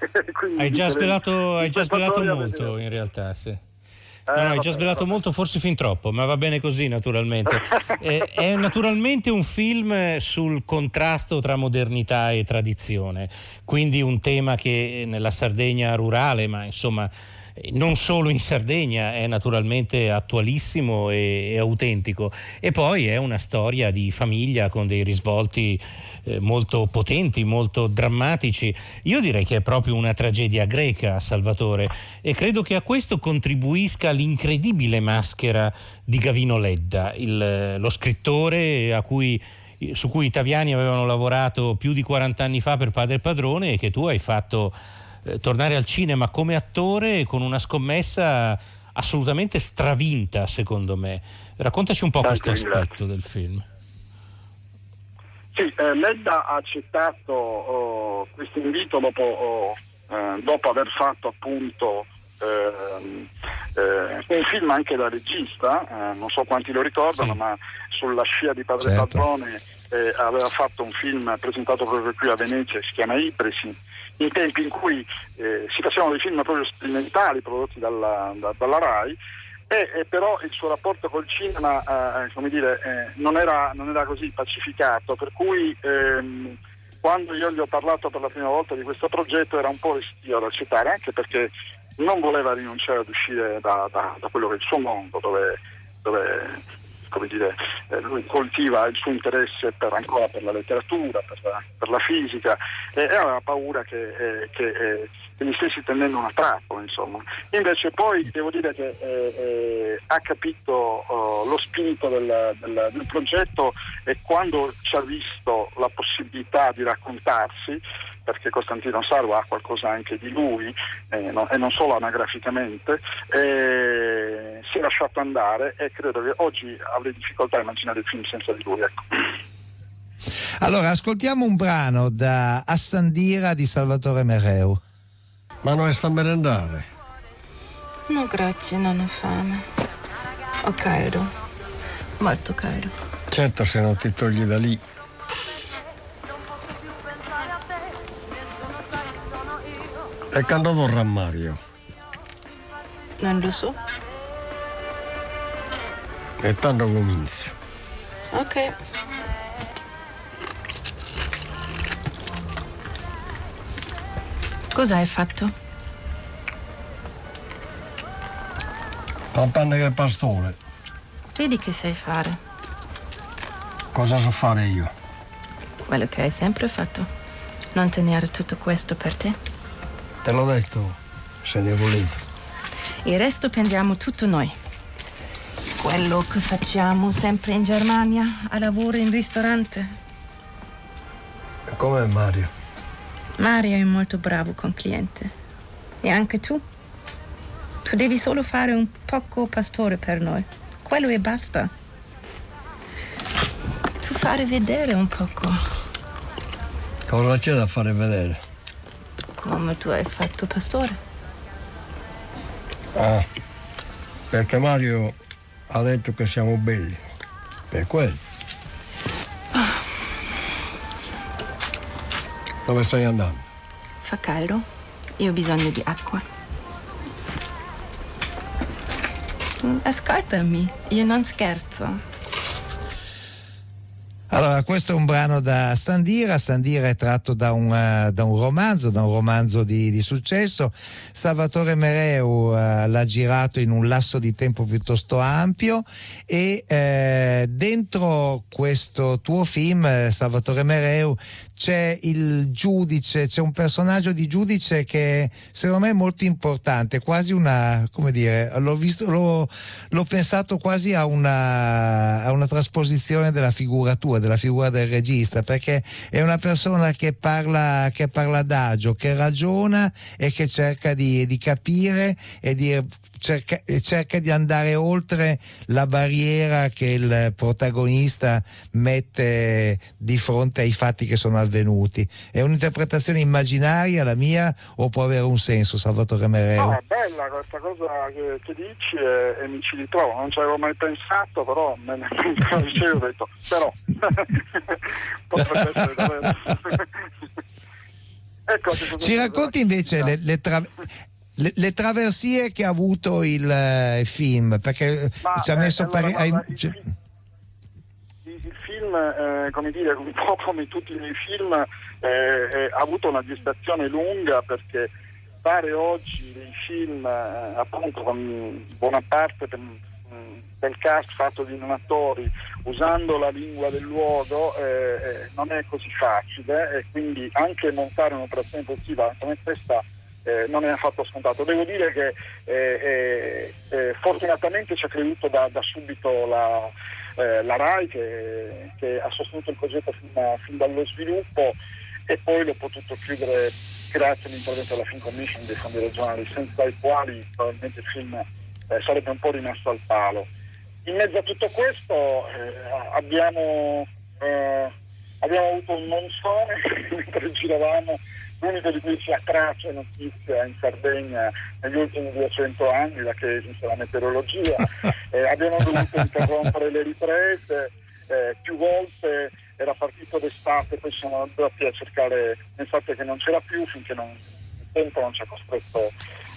quindi Hai già svelato, hai già svelato molto in realtà, sì. Eh, No, no, hai vabbè, già svelato vabbè. molto, forse fin troppo, ma va bene così naturalmente. Eh, è naturalmente un film sul contrasto tra modernità e tradizione, quindi un tema che nella Sardegna rurale, ma insomma non solo in Sardegna, è naturalmente attualissimo e, e, autentico. E poi è una storia di famiglia con dei risvolti eh, molto potenti, molto drammatici. Io direi che è proprio una tragedia greca, Salvatore, e credo che a questo contribuisca l'incredibile maschera di Gavino Ledda, il, lo scrittore cui, su cui i Taviani avevano lavorato più di 40 anni fa per Padre Padrone e che tu hai fatto eh, tornare al cinema come attore con una scommessa assolutamente stravinta, secondo me. Raccontaci un po' Tanto questo grazie. aspetto del film. Sì, eh, Ledda ha accettato oh, questo invito dopo, oh, eh, dopo aver fatto appunto ehm, eh, un film anche da regista, eh, non so quanti lo ricordano, Sì. ma sulla scia di Padre Certo. Padrone eh, aveva fatto un film presentato proprio qui a Venezia, si chiama Ipresi, in tempi in cui eh, si facevano dei film proprio sperimentali prodotti dalla, da- dalla RAI e, e però il suo rapporto col cinema eh, come dire, eh, non, era, non era così pacificato, per cui ehm, quando io gli ho parlato per la prima volta di questo progetto era un po' restio ad accettare, anche perché non voleva rinunciare ad uscire da, da- da quello che è il suo mondo, dove, dove, come dire, eh, lui coltiva il suo interesse per, ancora per la letteratura, per la, per la fisica e, e aveva paura che, eh, che, eh, che gli stessi tenendo una trappola, insomma. Invece poi devo dire che eh, eh, ha capito oh, lo spirito del, del- del progetto e quando ci ha visto la possibilità di raccontarsi, perché Costantino Sarvo ha qualcosa anche di lui eh, no- e non solo anagraficamente, eh, si è lasciato andare e credo che oggi avrei difficoltà a immaginare il film senza di lui. Ecco. Allora, ascoltiamo un brano da Assandira di Salvatore Mereu. Ma non sta a merendare. No, grazie, non ho fame. Ho caldo. Molto caldo. Certo se non ti togli da lì. E quando torna Mario? Non lo so. E tanto comincia. Ok. Cosa hai fatto? Tanto che pastore. Vedi che sai fare. Cosa so fare io? Quello che hai sempre fatto. Non tenere tutto questo per te. Te l'ho detto, se ne volevi. Il resto prendiamo tutto noi. Quello che facciamo sempre in Germania, a lavoro in ristorante. E com'è Mario? Mario è molto bravo con cliente. E anche tu. Tu devi solo fare un poco pastore per noi. Quello e basta. Tu fare vedere un poco Cosa c'è da fare vedere? Come tu hai fatto pastore. Ah, perché Mario ha detto che siamo belli. Per quello. Dove stai andando? Fa caldo? Io ho bisogno di acqua. Ascoltami, io non scherzo. Allora, questo è un brano da Sandira. Sandira è tratto da un, eh, da un romanzo, da un romanzo di, di successo. Salvatore Mereu eh, l'ha girato in un lasso di tempo piuttosto ampio e eh, dentro questo tuo film, eh, Salvatore Mereu, c'è il giudice, c'è un personaggio di giudice che secondo me è molto importante, quasi una, come dire, l'ho visto, l'ho, l'ho pensato quasi a una, a una trasposizione della figura tua, della figura del regista, perché è una persona che parla, che parla adagio, che ragiona e che cerca di, di capire e di cerca, cerca di andare oltre la barriera che il protagonista mette di fronte ai fatti che sono avvenuti. È un'interpretazione immaginaria la mia o può avere un senso, Salvatore Mereu? No, è bella questa cosa che, che dici e, e mi ci ritrovo, non ci avevo mai pensato, però me ne ho detto, però potrebbe essere davvero. ecco, Ci racconti invece le, le tra- le- le traversie che ha avuto il eh, film, perché Ma, ci ha eh, messo allora, pare- guarda, il cioè- film- il, il film, eh, come dire, un po' come tutti i miei film, eh, eh, ha avuto una gestazione lunga perché fare oggi dei film eh, appunto con buona parte per- mh, del cast fatto di non attori usando la lingua del luogo eh, eh, non è così facile e quindi anche montare un'operazione positiva come questa eh, non è affatto scontato. Devo dire che eh, eh, eh, fortunatamente ci ha creduto da, da subito la, eh, la RAI che, che ha sostenuto il progetto fin, da- fin dallo sviluppo e poi l'ho potuto chiudere grazie all'intervento della Film Commission dei fondi regionali, senza i quali probabilmente il film eh, sarebbe un po' rimasto al palo. In mezzo a tutto questo abbiamo, abbiamo avuto un monsone mentre giravamo, l'unico di cui si ha traccia notizia in Sardegna negli ultimi 200 anni, da che esiste la meteorologia. Eh, abbiamo dovuto interrompere le riprese, eh, più volte era partito d'estate, poi siamo andati a cercare l'estate che non c'era più finché non- il tempo non ci ha costretto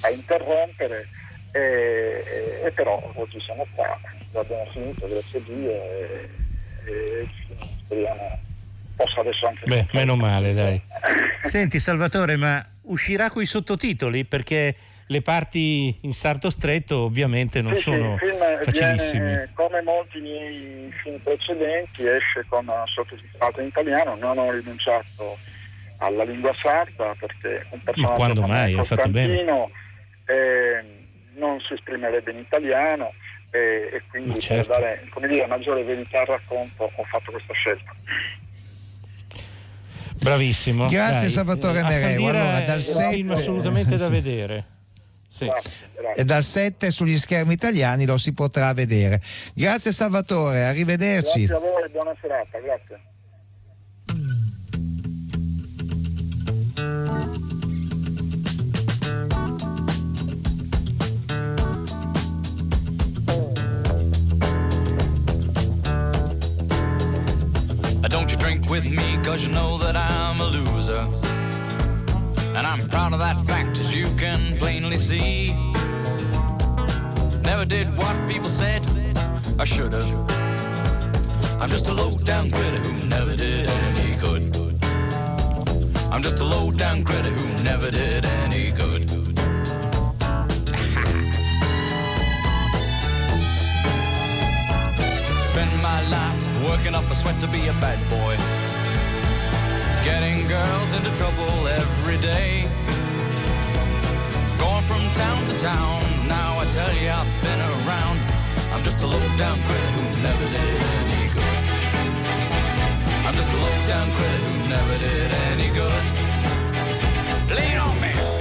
a interrompere e, e- e però oggi siamo qua, l'abbiamo finito, grazie a Dio e, e speriamo possa adesso anche Beh, meno male, dai. Senti Salvatore, ma uscirà coi sottotitoli perché le parti in sardo stretto ovviamente non Sì, sì, sono il film facilissime. viene, come molti miei film precedenti, esce con eh, sottotitolato in italiano, non ho rinunciato alla lingua sarda perché un personaggio quando mai? Hai fatto bene. Eh, non si esprimerebbe in italiano e, e quindi certo. per dare come dire, maggiore verità al racconto ho fatto questa scelta. Bravissimo. Grazie, Dai, Salvatore eh. Sandira Allora, è dal un set- film assolutamente da vedere. Sì. E dal 7 sugli schermi italiani lo si potrà vedere. Grazie Salvatore, arrivederci. Grazie a voi e buona serata, grazie. Don't you drink with me, cause you know that I'm a loser. And I'm proud of that fact, as you can plainly see. Never did what people said I should have. I'm just a low down critter who never did any good. I'm just a low down critter who never did any good. Spend my life working up a sweat to be a bad boy. Getting girls into trouble every day. Going from town to town, now I tell you I've been around. I'm just a low down critter who never did any good. I'm just a low down critter who never did any good. Lean on me.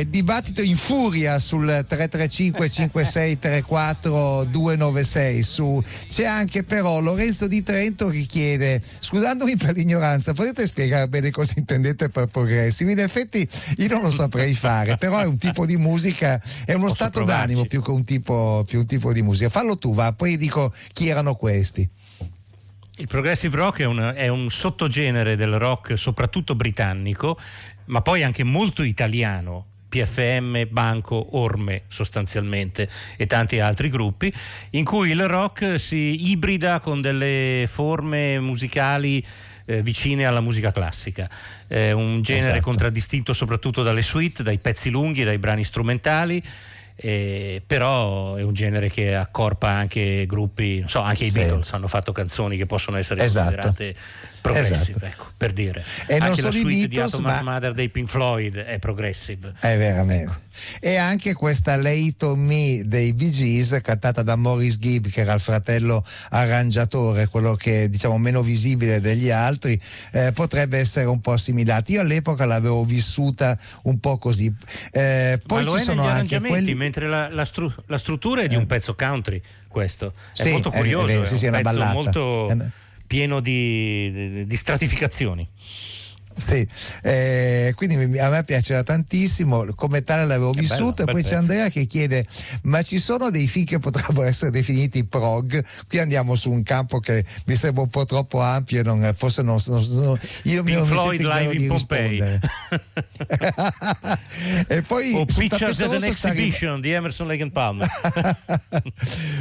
Eh, dibattito in furia sul 335 5634 296 su. C'è anche però Lorenzo di Trento che chiede scusandomi per l'ignoranza potete spiegare bene cosa intendete per progressive in effetti io non lo saprei fare però è un tipo di musica è uno Posso stato provarci. d'animo più che un tipo, più un tipo di musica. Fallo tu va poi dico chi erano questi. Il progressive rock è un, è un sottogenere del rock soprattutto britannico, ma poi anche molto italiano. PFM, Banco, Orme sostanzialmente e tanti altri gruppi, in cui il rock si ibrida con delle forme musicali eh, vicine alla musica classica. È un genere Esatto. contraddistinto soprattutto dalle suite, dai pezzi lunghi, dai brani strumentali. eh, però è un genere che accorpa anche gruppi, non so, anche i Sì. Beatles hanno fatto canzoni che possono essere Esatto. considerate progressive, Esatto. ecco, per dire. E anche la suite di Beatles, Atom Heart ma- Mother dei Pink Floyd è progressive. È veramente. E anche questa on Me dei Bee Gees, cantata da Morris Gibb, che era il fratello arrangiatore, quello che diciamo meno visibile degli altri, eh, potrebbe essere un po' assimilata. Io all'epoca l'avevo vissuta un po' così. Eh, poi Ma lo ci è sono anche quelli. mentre la, la stru- la struttura è di un pezzo country, questo. È Sì, molto è- è curioso, vero, è, sì, un sì, è una pezzo ballata. molto È pieno di, di- stratificazioni. Sì, eh, quindi a me piaceva tantissimo, come tale l'avevo Che vissuto bello, e poi c'è. Andrea che chiede ma ci sono dei film che potrebbero essere definiti prog? Qui andiamo su un campo che mi sembra un po' troppo ampio e non, forse non, non- io mi mi Floyd live in Pompei. e poi o Pictures at an Exhibition di Emerson Lake and Palmer.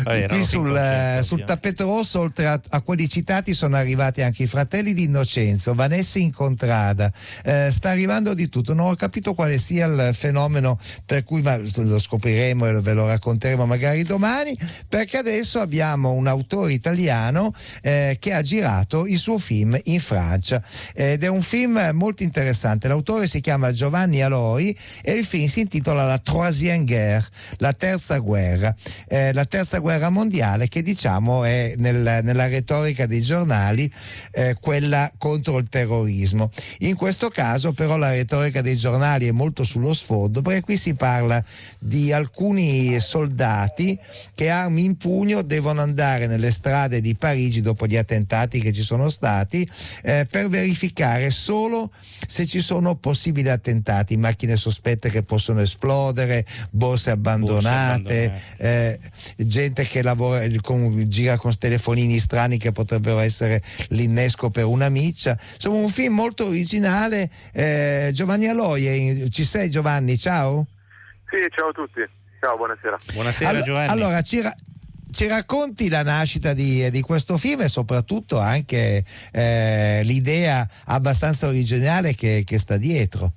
Erano Qui sul, concerti, eh, sul tappeto rosso, oltre a, a quelli citati, sono arrivati anche i fratelli di Innocenzo, Vanessa Incontrada. Eh, sta arrivando di tutto. Non ho capito quale sia il fenomeno per cui ma lo scopriremo e ve lo racconteremo magari domani, perché adesso abbiamo un autore italiano eh, che ha girato il suo film in Francia ed è un film molto interessante. L'autore si chiama Giovanni Aloi e il film si intitola La Troisième Guerre, la terza guerra, eh, la terza guerra mondiale che diciamo è nel- nella retorica dei giornali eh, quella contro il terrorismo. In questo caso però la retorica dei giornali è molto sullo sfondo perché qui si parla di alcuni soldati che armi in pugno devono andare nelle strade di Parigi dopo gli attentati che ci sono stati eh, per verificare solo se ci sono possibili attentati, macchine sospette che possono esplodere, borse abbandonate, eh, gente che lavora, con- gira con telefonini strani che potrebbero essere l'innesco per una miccia. Insomma, un film molto originale. Eh, Giovanni Aloie, ci sei Giovanni? Ciao. Sì, ciao a tutti. Ciao, buonasera. Buonasera Allo- Giovanni. Allora, ci, ra- ci racconti la nascita di, di questo film e soprattutto anche eh, l'idea abbastanza originale che, che sta dietro.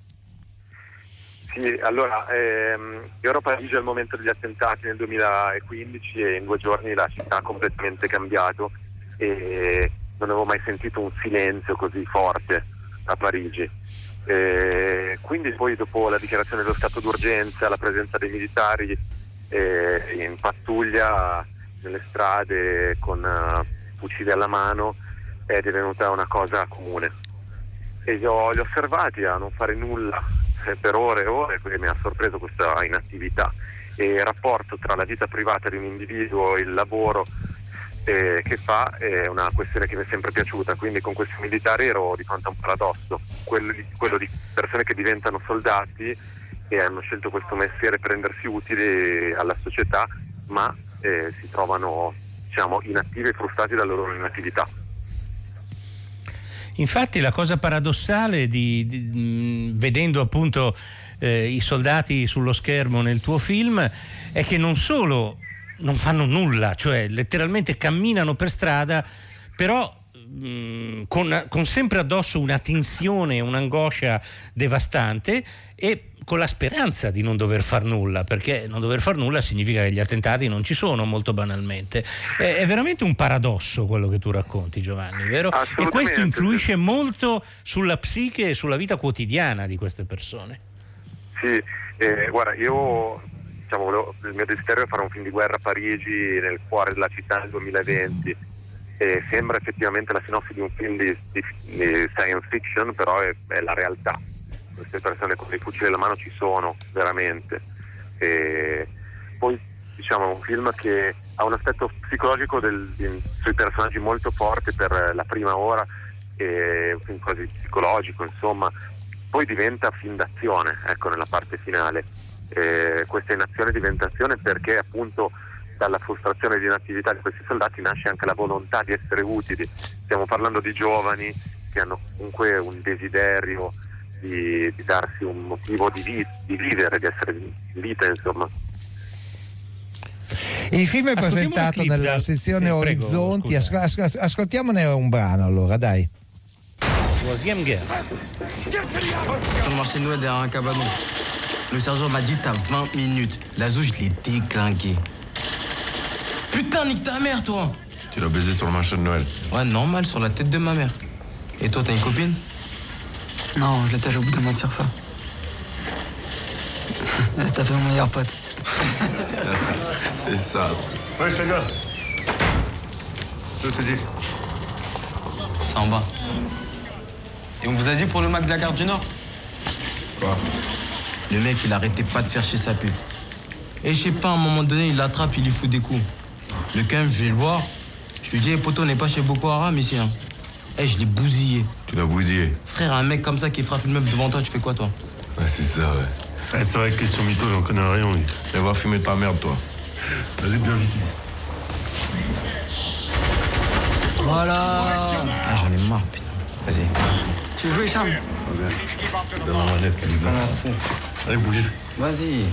Sì, allora, ehm, io ero a Parigi al momento degli attentati nel 2015 e in due giorni la città ha completamente cambiato e non avevo mai sentito un silenzio così forte a Parigi. Eh, quindi poi dopo la dichiarazione dello stato d'urgenza, la presenza dei militari eh, in pattuglia nelle strade con eh, fucili alla mano è divenuta una cosa comune e li ho, li ho osservati a non fare nulla eh, per ore e ore perché mi ha sorpreso questa inattività e il rapporto tra la vita privata di un individuo e il lavoro eh, che fa è una questione che mi è sempre piaciuta quindi con questi militari ero di fronte a un paradosso. Quello di, quello di persone che diventano soldati e hanno scelto questo mestiere per rendersi utili alla società ma eh, si trovano diciamo inattivi e frustrati dalla loro inattività. Infatti la cosa paradossale di, di- mh, vedendo appunto eh, i soldati sullo schermo nel tuo film è che non solo non fanno nulla, cioè letteralmente camminano per strada, però mh, con, con sempre addosso una tensione, un'angoscia devastante e con la speranza di non dover far nulla, perché non dover far nulla significa che gli attentati non ci sono molto banalmente. È, veramente un paradosso quello che tu racconti Giovanni, vero? E questo influisce molto sulla psiche e sulla vita quotidiana di queste persone. Sì, eh, guarda, io diciamo, volevo- il mio desiderio è fare un film di guerra a Parigi, nel cuore della città nel 2020. E sembra effettivamente la sinossi di un film di, di- di science fiction, però è, è la realtà. Queste persone con i fucili alla mano ci sono veramente. E poi diciamo è un film che ha un aspetto psicologico del- di- sui personaggi molto forte per la prima ora, è un film quasi psicologico, insomma, poi diventa film d'azione, ecco, nella parte finale. Eh, questa inazione diventa azione perché appunto dalla frustrazione di inattività di questi soldati nasce anche la volontà di essere utili. Stiamo parlando di giovani che hanno comunque un desiderio di, di darsi un motivo di, vi- di vivere, di essere in vita, insomma. Il film è Ascoltiamo presentato nella da- sezione sì, prego, Orizzonti. scusa. Asco- asco- ascoltiamone un brano allora, dai. Troisième guerre. Marché de Noël derrière un cabanon. Le sergent m'a dit t'as 20 minutes. Lazo, je l'ai déglingué. Putain, nique ta mère, toi Tu l'as baisé sur le marché de Noël. Ouais, normal, sur la tête de ma mère. Et toi, t'as une copine? Non, je l'étage au bout d'un mois de surfa. C'est tapé mon meilleur pote. C'est ça. Ouais, je gars. Je te dis. C'est en bas. Et on vous a dit pour le Mac de la Gare du Nord? Quoi? Le mec, il arrêtait pas de faire chez sa pute. Et je sais pas, à un moment donné, il l'attrape, il lui fout des coups. Le calme, je vais le voir. Je lui dis, hey, poto, on n'est pas chez Boko Haram ici. Hein. Eh, je l'ai bousillé. Tu l'as bousillé Frère, un mec comme ça qui frappe une meuf devant toi, tu fais quoi, toi Ouais, c'est ça, ouais. c'est vrai que question mytho, j'en connais rien, lui. Et va fumer ta merde, toi. Vas-y, bien vite. Voilà Ah, j'en ai marre, putain. Vas-y. Tu veux jouer, Charles la manette, Allez, bougez. Vas-y.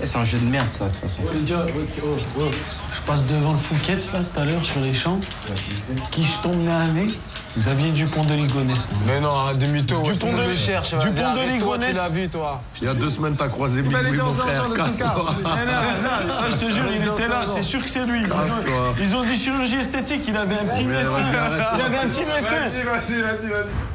Eh, c'est un jeu de merde, ça, de toute façon. Les gars, ouais, tiens, oh, ouais. je passe devant le Fouquet's là tout à l'heure sur les champs. Qui je tombe à nez Vous aviez Dupont de Ligonnès. Mais non, arrête de mytho. Dupont de cherche. Dupont de Ligonnès. toi. Il y a deux semaines, t'as croisé Big Louis, mon frère. Casse-toi. Non, non, non, non, je te jure, il était là, c'est sûr que c'est lui. Ils ont, Casse-toi. ils ont dit chirurgie esthétique, il avait un petit arrête-toi. Il avait un petit nez fin. Vas-y, vas-y, vas-y.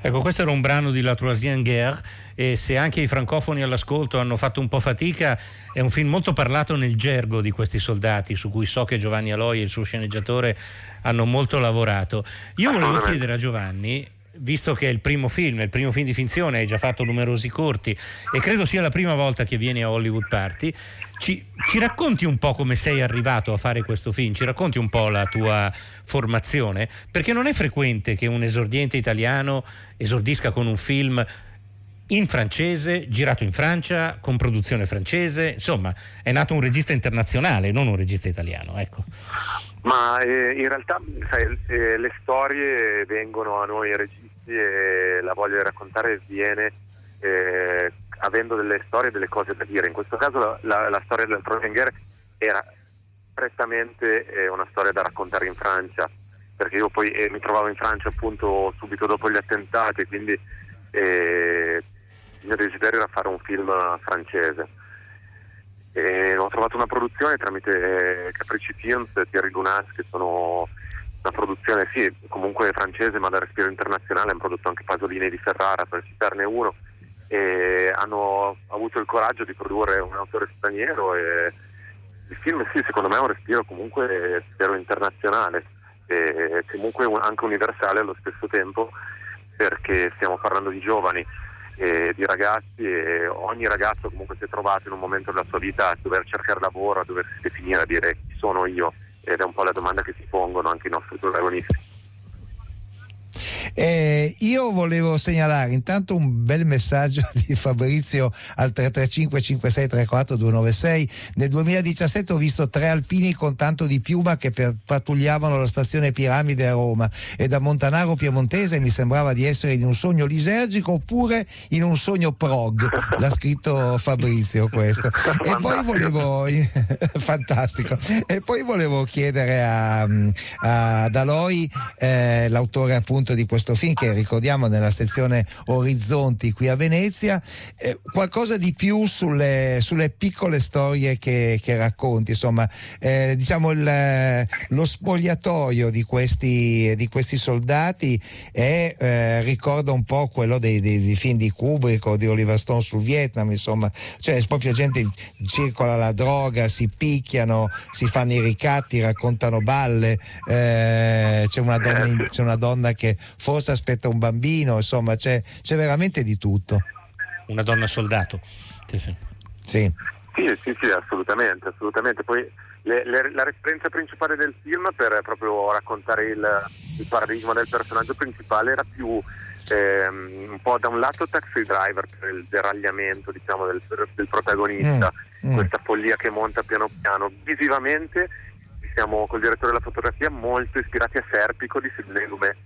Ecco, questo era un brano di La Troisième Guerre e se anche i francofoni all'ascolto hanno fatto un po' fatica, è un film molto parlato nel gergo di questi soldati, su cui so che Giovanni Aloi e il suo sceneggiatore hanno molto lavorato. Io volevo chiedere a Giovanni, visto che è il primo film, è il primo film di finzione, hai già fatto numerosi corti e credo sia la prima volta che vieni a Hollywood Party, ci, ci racconti un po' come sei arrivato a fare questo film? Ci racconti un po' la tua formazione? Perché non è frequente che un esordiente italiano esordisca con un film in francese, girato in Francia, con produzione francese, insomma, è nato un regista internazionale, non un regista italiano, ecco. Ma eh, in realtà sai, eh, le storie vengono a noi registi e la voglia di raccontare viene eh, avendo delle storie delle cose da dire. In questo caso la, la- la storia del Troisième era prettamente eh, una storia da raccontare in Francia, perché io poi eh, mi trovavo in Francia appunto subito dopo gli attentati, quindi eh, il mio desiderio era fare un film francese. E ho trovato una produzione tramite eh, Capricci Films e Thierry Lunas che sono una produzione sì comunque francese ma da respiro internazionale hanno prodotto anche Pasolini di Ferrara per citarne uno e hanno avuto il coraggio di produrre un autore straniero e il film sì secondo me è un respiro comunque spero internazionale e comunque un- anche universale allo stesso tempo perché stiamo parlando di giovani e di ragazzi e ogni ragazzo comunque si è trovato in un momento della sua vita a dover cercare lavoro, a doversi definire, a dire chi sono io ed è un po' la domanda che si pongono anche i nostri protagonisti. Eh, io volevo segnalare intanto un bel messaggio di Fabrizio al 335 5634 296 nel 2017 ho visto tre alpini con tanto di piuma che per- pattugliavano la stazione Piramide a Roma. E da Montanaro Piemontese mi sembrava di essere in un sogno lisergico oppure in un sogno prog. L'ha scritto Fabrizio questo. E poi volevo fantastico. E poi volevo chiedere a, a- ad Aloi eh, l'autore appunto di questo film che ricordiamo nella sezione Orizzonti qui a Venezia eh, qualcosa di più sulle, sulle piccole storie che, che racconti insomma eh, diciamo il- lo spogliatoio di questi, di questi soldati è, eh, ricorda un po' quello dei, dei- dei film di Kubrick o di Oliver Stone sul Vietnam insomma cioè proprio gente circola la droga si picchiano si fanno i ricatti raccontano balle eh, c'è, una donna c'è una donna che forse aspetta un bambino insomma c'è, c'è veramente di tutto Una donna soldato. Sì, sì. sì. Sì, sì, sì, assolutamente, assolutamente. Poi le- le- la referenza principale del film per proprio raccontare il, il paradigma del personaggio principale era più ehm, un po' da un lato taxi driver per il deragliamento diciamo, del, del protagonista, Mm, mm. questa follia che monta piano piano. Visivamente siamo col direttore della fotografia molto ispirati a Serpico di Sidney Lumet,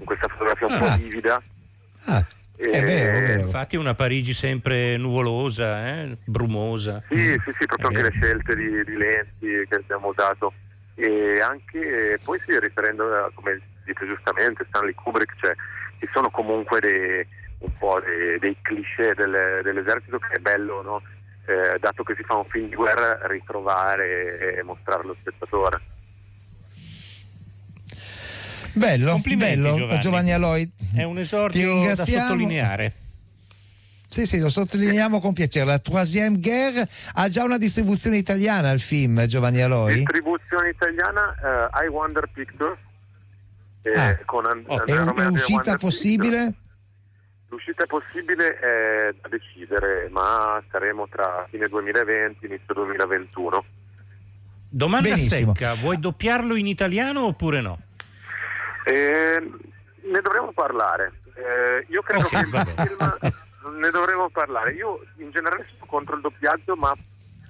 in questa fotografia un Ah. po' vivida. E- Infatti una Parigi sempre nuvolosa, eh, brumosa. Sì, sì, sì, proprio È anche le vero. scelte di, di lenti che abbiamo usato. E anche poi sì, riferendo a, come dite giustamente, Stanley Kubrick, cioè, ci sono comunque dei, un po' dei, dei cliché del- dell'esercito che è bello, no? Eh, dato che si fa un film di guerra, ritrovare e mostrare allo spettatore. Bello Complimenti, bello Giovanni. Giovanni Aloi È un esordio da ringraziamo. sottolineare. Sì, sì, lo sottolineiamo con piacere. La Troisième Guerre ha già una distribuzione italiana il film, Giovanni Aloi? Distribuzione italiana, eh, I Wonder Pictures, eh, Ah, con And- È, Andrea è I uscita possibile? L'uscita è possibile è da decidere, ma saremo tra fine 2020 e inizio 2021. Domanda Benissimo. secca, vuoi doppiarlo in italiano oppure no? Eh, ne dovremmo parlare. Eh, io credo che il film ne dovremmo parlare. Io in generale sono contro il doppiaggio, ma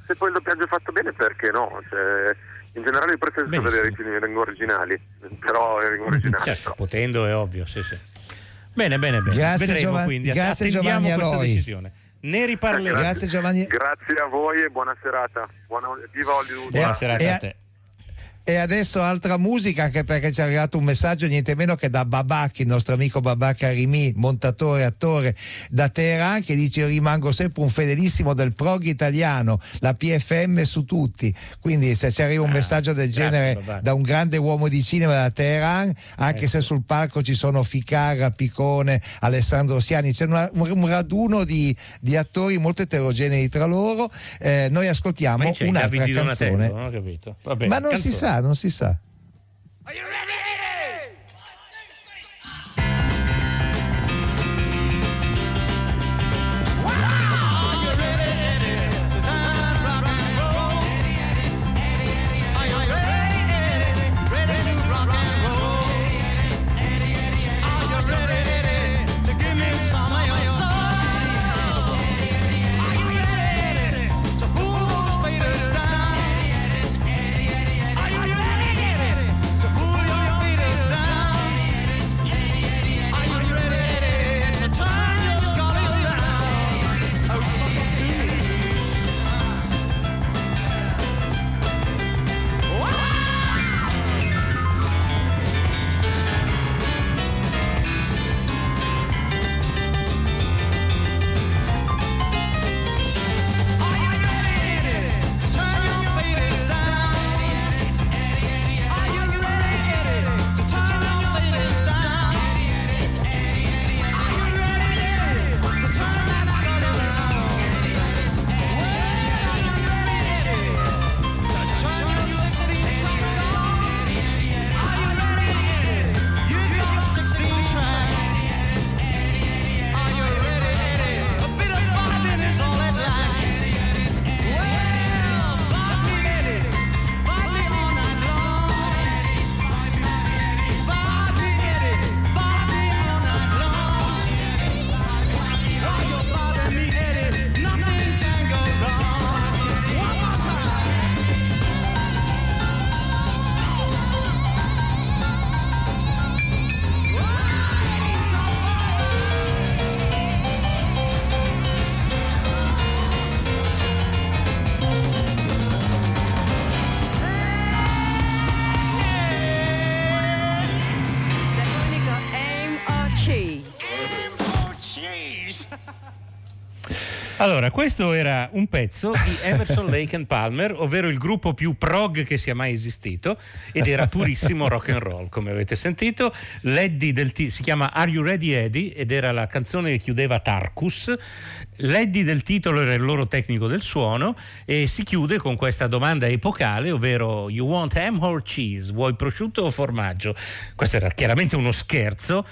se poi il doppiaggio è fatto bene, perché no? Cioè, in generale io preferisco Benissimo. vedere i film in lingua originali, però in lingua originale. Certo, potendo è ovvio, sì, sì. Bene, bene, bene. Grazie, Vedremo Giovanni- quindi, grazie, attendiamo Giovanni questa Aloi. decisione. Ne riparleremo. Grazie, Giovanni. Grazie a voi e buona serata. Buona, viva Hollywood. Buona serata a te. E adesso altra musica, anche perché ci è arrivato un messaggio niente meno che da Babak, il nostro amico Babak Arimi, montatore attore da Teheran, che dice: Io rimango sempre un fedelissimo del prog italiano, la PFM su tutti. Quindi, se ci arriva un messaggio del genere Babak. da un grande uomo di cinema da Teheran, anche se sul palco ci sono Ficarra, Picone, Alessandro Siani, c'è una- un, un raduno di, di attori molto eterogenei tra loro. Eh, noi ascoltiamo un'altra Davide Donatello, canzone. non. Va bene, Ma non si canzone. Sa, non si sa. aim Allora, questo era un pezzo di Emerson, Lake and Palmer, ovvero il gruppo più prog che sia mai esistito, ed era purissimo rock and roll, come avete sentito. L'Eddie del ti- si chiama Are You Ready Eddie ed era la canzone che chiudeva Tarkus. L'Eddie del titolo era il loro tecnico del suono e si chiude con questa domanda epocale, ovvero You want ham or cheese? Vuoi prosciutto o formaggio? Questo era chiaramente uno scherzo.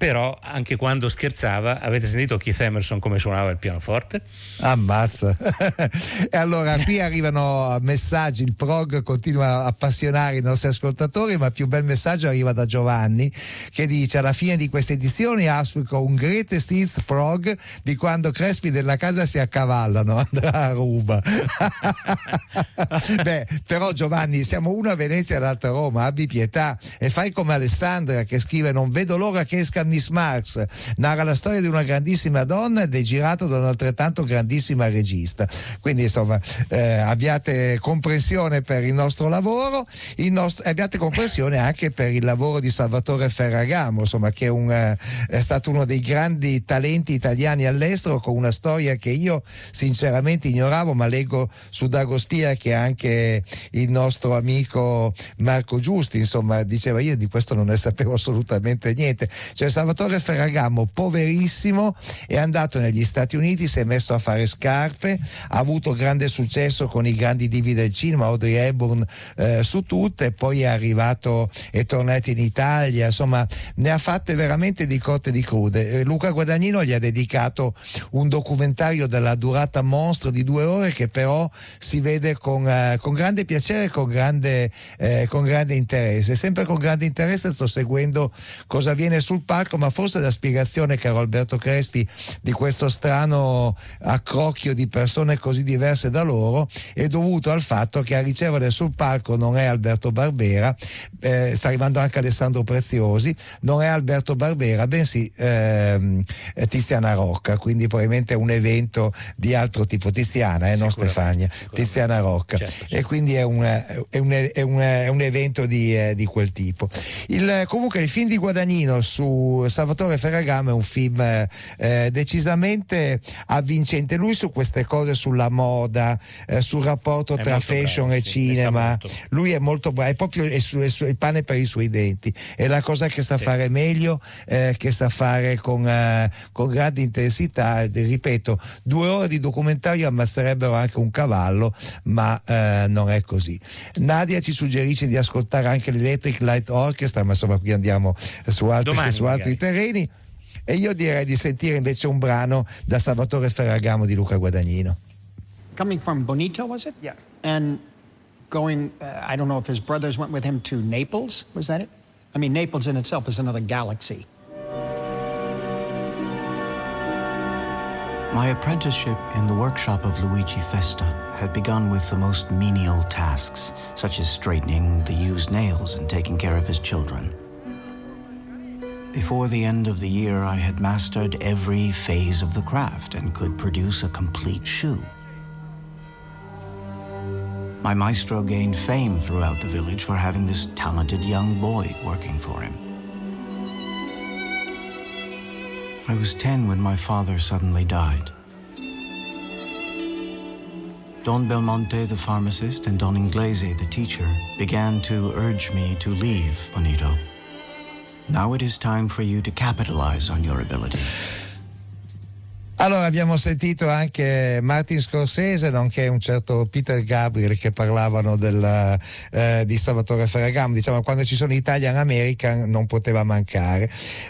Però anche quando scherzava, avete sentito Keith Emerson come suonava il pianoforte? Ammazza. e allora qui arrivano messaggi, il prog continua a appassionare i nostri ascoltatori, ma il più bel messaggio arriva da Giovanni che dice alla fine di queste edizioni auspico un greatest hits prog di quando Crespi della casa si accavallano, andrà a Ruba. Beh, però Giovanni, siamo uno a Venezia e l'altro a Roma, abbi pietà e fai come Alessandra che scrive non vedo l'ora che esca Miss Marx, narra la storia di una grandissima donna ed è girato da un'altrettanto grandissima regista. Quindi insomma eh, abbiate comprensione per il nostro lavoro il nostro- e abbiate comprensione anche per il lavoro di Salvatore Ferragamo, insomma che è, un, eh, è stato uno dei grandi talenti italiani all'estero con una storia che io sinceramente ignoravo, ma leggo su Dagospia che anche il nostro amico Marco Giusti, insomma, diceva io di questo non ne sapevo assolutamente niente. C'è Salvatore Ferragamo, poverissimo, è andato negli Stati Uniti, si è messo a fare scarpe, ha avuto grande successo con i grandi divi del cinema, Audrey Hepburn eh, su tutte, poi è arrivato e tornato in Italia, insomma ne ha fatte veramente di cotte e di crude. Eh, Luca Guadagnino gli ha dedicato un documentario della durata mostro di due ore che però si vede con, eh, con grande piacere e con grande, eh, con grande interesse. Sempre con grande interesse sto seguendo cosa avviene sul palco, ma forse la spiegazione, caro Alberto Crespi, di questo strano accrocchio di persone così diverse da loro è dovuto al fatto che a ricevere sul palco non è Alberto Barbera, eh, sta arrivando anche Alessandro Preziosi, non è Alberto Barbera, bensì ehm, Tiziana Rocca, quindi probabilmente è un evento di altro tipo, Tiziana, eh, non Stefania, Tiziana Rocca, e quindi è un, è un, è un, è un evento di, eh, di quel tipo. Il, comunque il film di Guadagnino su Salvatore Ferragamo è un film eh, decisamente avvincente, lui su queste cose, sulla moda, eh, sul rapporto È tra fashion bravo, e sì, cinema, lui è molto bravo, è proprio il, suo- il suo- il pane per i suoi denti, è la cosa che sa fare meglio, eh, che sa fare con, eh, con grande intensità, ripeto, due ore di documentario ammazzerebbero anche un cavallo, ma eh, non è così. Nadia ci suggerisce di ascoltare anche l'Electric Light Orchestra, ma insomma qui andiamo su altri, Domani. su altri terreni. E io direi di sentire invece un brano da Salvatore Ferragamo di Luca Guadagnino. coming from Bonito, was it? Yeah. And going, uh, I don't know if his brothers went with him to Naples, was that it? I mean, Naples in itself is another galaxy. My apprenticeship in the workshop of Luigi Festa had begun with the most menial tasks, such as straightening the used nails and taking care of his children. Before the end of the year, I had mastered every phase of the craft and could produce a complete shoe. My maestro gained fame throughout the village for having this talented young boy working for him. I was 10 when my father suddenly died. Don Belmonte, the pharmacist, and Don Inglese, the teacher, began to urge me to leave Bonito. Now it is time for you to capitalize on your ability. Allora abbiamo sentito anche Martin Scorsese, nonché un certo Peter Gabriel che parlavano del, eh, di Salvatore Ferragamo, diciamo quando ci sono Italian American non poteva mancare.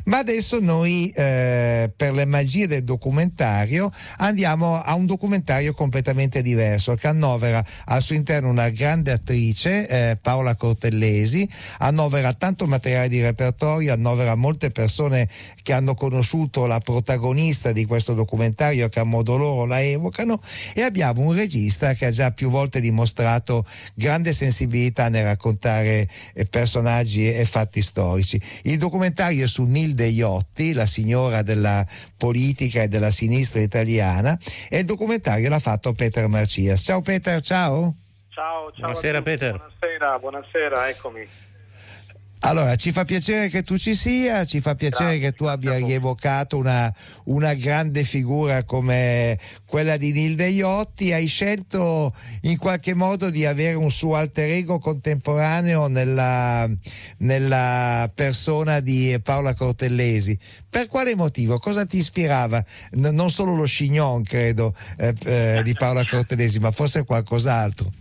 Ma adesso noi eh, per le magie del documentario andiamo a un documentario completamente diverso. Che annovera al suo interno una grande attrice, eh, Paola Cortellesi, annovera tanto materiale di repertorio, annovera molte persone che hanno conosciuto la protagonista di questo documentario che a modo loro la evocano e abbiamo un regista che ha già più volte dimostrato grande sensibilità nel raccontare eh, personaggi e fatti storici. Il documentario è su Nilde Iotti, la signora della politica e della sinistra italiana e il documentario l'ha fatto Peter Marcias. Ciao Peter, ciao. Ciao, ciao. Buonasera, tutti, Peter. Buonasera, buonasera, eccomi. Allora, ci fa piacere che tu ci sia, ci fa piacere che tu abbia rievocato una, una grande figura come quella di Nilde Iotti. Hai scelto in qualche modo di avere un suo alter ego contemporaneo nella, nella persona di Paola Cortellesi. Per quale motivo? Cosa ti ispirava? N- non solo lo chignon, credo, eh, eh, di Paola Cortellesi, ma forse qualcos'altro.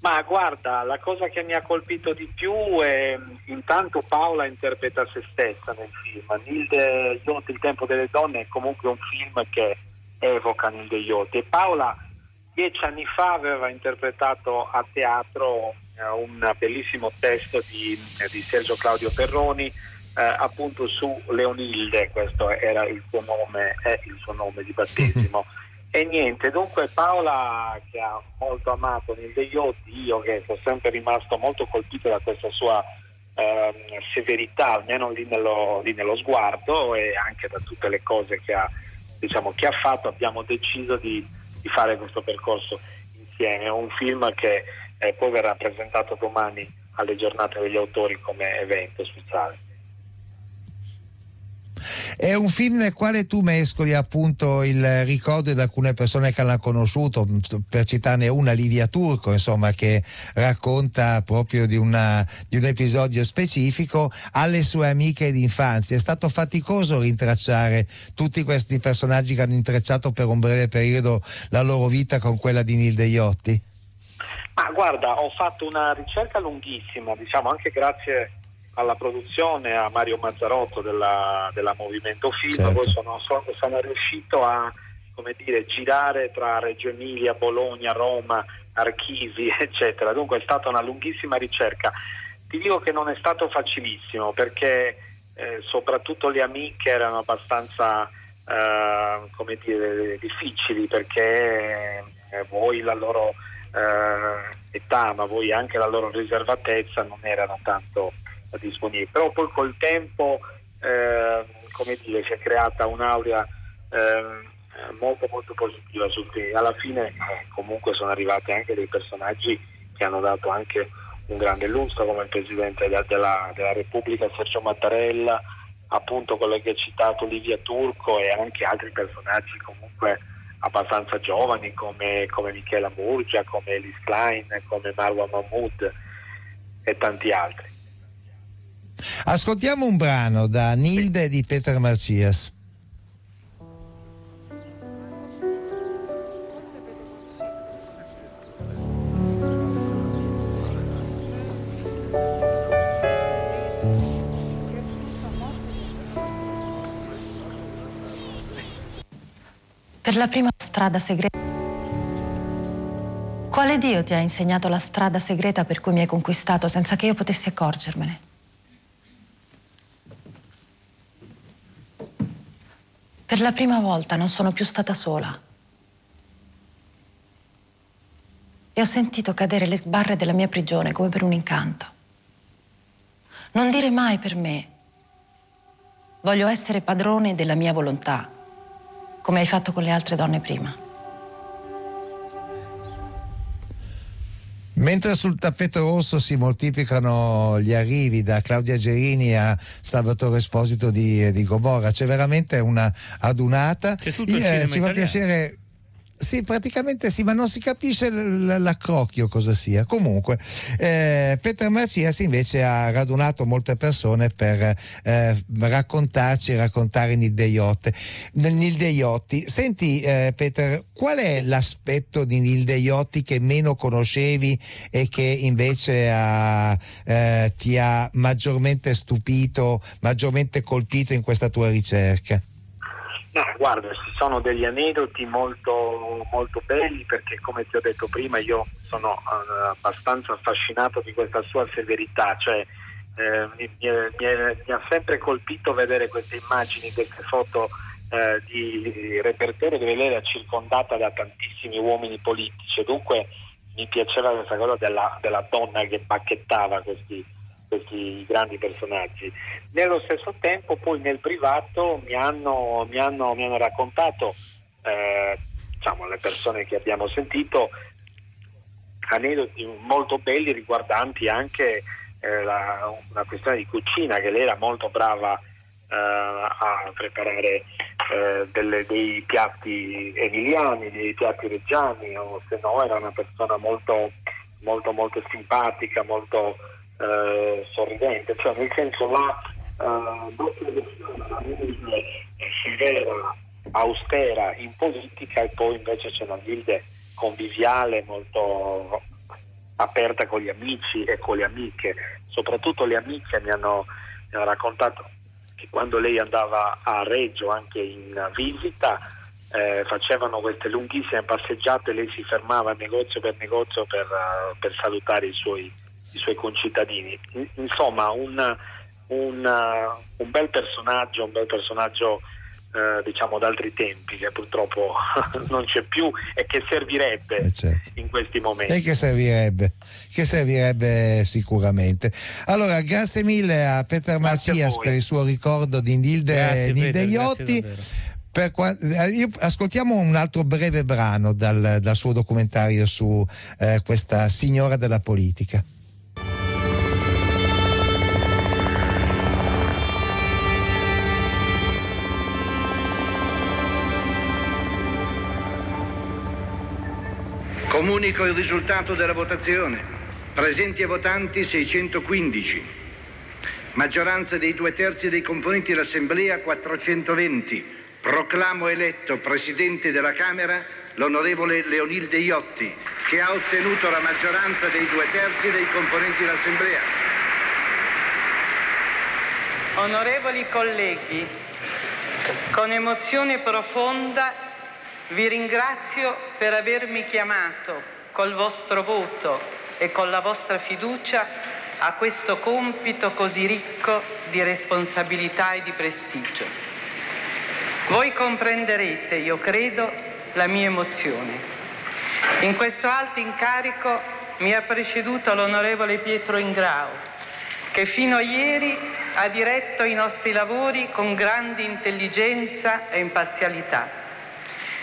Ma guarda, la cosa che mi ha colpito di più è intanto Paola interpreta se stessa nel film. Nilde Iotti, Il tempo delle donne è comunque un film che evoca Nilde Iotti e Paola dieci anni fa aveva interpretato a teatro eh, un bellissimo testo di, di Sergio Claudio Perroni eh, appunto su Leonilde, questo era il suo nome, è il suo nome di battesimo. E niente, dunque Paola che ha molto amato Nilde Iotti, io che sono sempre rimasto molto colpito da questa sua ehm, severità, almeno lì nello, lì nello sguardo e anche da tutte le cose che ha, diciamo, che ha fatto, abbiamo deciso di, di fare questo percorso insieme. È un film che eh, poi verrà presentato domani alle giornate degli autori come evento speciale. È un film nel quale tu mescoli appunto il ricordo di alcune persone che l'hanno conosciuto, per citarne una, Livia Turco, insomma, che racconta proprio di, una, di un episodio specifico alle sue amiche d'infanzia. È stato faticoso rintracciare tutti questi personaggi che hanno intrecciato per un breve periodo la loro vita con quella di Nilde Iotti? Ma guarda, ho fatto una ricerca lunghissima, diciamo anche grazie alla produzione, a Mario Mazzarotto della, della Movimento Film, Certo. poi sono, sono- sono riuscito a come dire, girare tra Reggio Emilia, Bologna, Roma, Archisi, eccetera. Dunque è stata una lunghissima ricerca. Ti dico che non è stato facilissimo perché eh, soprattutto le amiche erano abbastanza eh, come dire, difficili perché eh, voi la loro eh, età, ma voi anche la loro riservatezza non erano tanto disponibili. Però poi col tempo eh, come dire, si è creata un'aurea eh, molto molto positiva sul film. Alla fine eh, comunque sono arrivati anche dei personaggi che hanno dato anche un grande lustro come il Presidente della, della- della Repubblica Sergio Mattarella, appunto quello che hai citato Livia Turco e anche altri personaggi comunque abbastanza giovani come, come Michela Murgia, come Elis Klein, come Marwa Mahmoud e tanti altri. Ascoltiamo un brano da Nilde di Peter Marcias. Per la prima strada segreta. Quale Dio ti ha insegnato la strada segreta per cui mi hai conquistato senza che io potessi accorgermene? Per la prima volta non sono più stata sola. E ho sentito cadere le sbarre della mia prigione come per un incanto. Non dire mai per me. Voglio essere padrone della mia volontà, come hai fatto con le altre donne prima. Mentre sul tappeto rosso si moltiplicano gli arrivi da Claudia Gerini a Salvatore Esposito di, di Gomorra, c'è veramente una adunata. C'è tutto il Eh, ci fa piacere. Sì, praticamente sì, ma non si capisce l'accrocchio cosa sia. Comunque, eh, Peter Marcias invece ha radunato molte persone per eh, raccontarci, raccontare Nilde Iotti. Nilde Iotti. Senti, eh, Peter, qual è l'aspetto di Nilde Iotti che meno conoscevi e che invece ha, eh, ti ha maggiormente stupito, maggiormente colpito in questa tua ricerca? No, guarda, sono degli aneddoti molto, molto belli perché come ti ho detto prima io sono eh, abbastanza affascinato di questa sua severità, cioè eh, mi, mi è- mi ha sempre colpito vedere queste immagini, queste foto eh, di repertorio dove lei era circondata da tantissimi uomini politici, dunque mi piaceva questa cosa della, della donna che bacchettava questi, questi grandi personaggi. Nello stesso tempo poi nel privato mi hanno, mi hanno- mi hanno raccontato eh, diciamo, le persone che abbiamo sentito aneddoti molto belli riguardanti anche eh, la- una questione di cucina che lei era molto brava eh, a preparare eh, delle- dei piatti emiliani, dei piatti reggiani o se no era una persona molto molto molto simpatica, molto eh, sorridente, cioè nel senso la eh, doppia versione, severa, austera in politica e poi invece c'è una Nilde conviviale, molto aperta con gli amici e con le amiche, soprattutto le amiche mi hanno, mi hanno raccontato che quando lei andava a Reggio anche in visita eh, facevano queste lunghissime passeggiate, lei si fermava negozio per negozio per, eh, per salutare i suoi, i suoi concittadini. In- Insomma, un, un, eh, un bel personaggio, un bel personaggio eh, diciamo d'altri tempi che purtroppo non c'è più e che servirebbe in questi momenti. E che servirebbe, che servirebbe sicuramente. Allora, grazie mille a Peter Marcias per il suo ricordo di Nilde, Grazie, Nilde Peter, grazie Iotti. Per qua- eh, io- ascoltiamo un altro breve brano dal, dal suo documentario su eh, questa signora della politica. Comunico il risultato della votazione. Presenti e votanti 615. Maggioranza dei due terzi dei componenti dell'Assemblea 420. Proclamo eletto Presidente della Camera l'onorevole Leonilde Iotti, che ha ottenuto la maggioranza dei due terzi dei componenti dell'Assemblea. Onorevoli colleghi, con emozione profonda vi ringrazio per avermi chiamato col vostro voto e con la vostra fiducia a questo compito così ricco di responsabilità e di prestigio. Voi comprenderete, io credo, la mia emozione. In questo alto incarico mi ha preceduto l'onorevole Pietro Ingrao, che fino a ieri ha diretto i nostri lavori con grande intelligenza e imparzialità.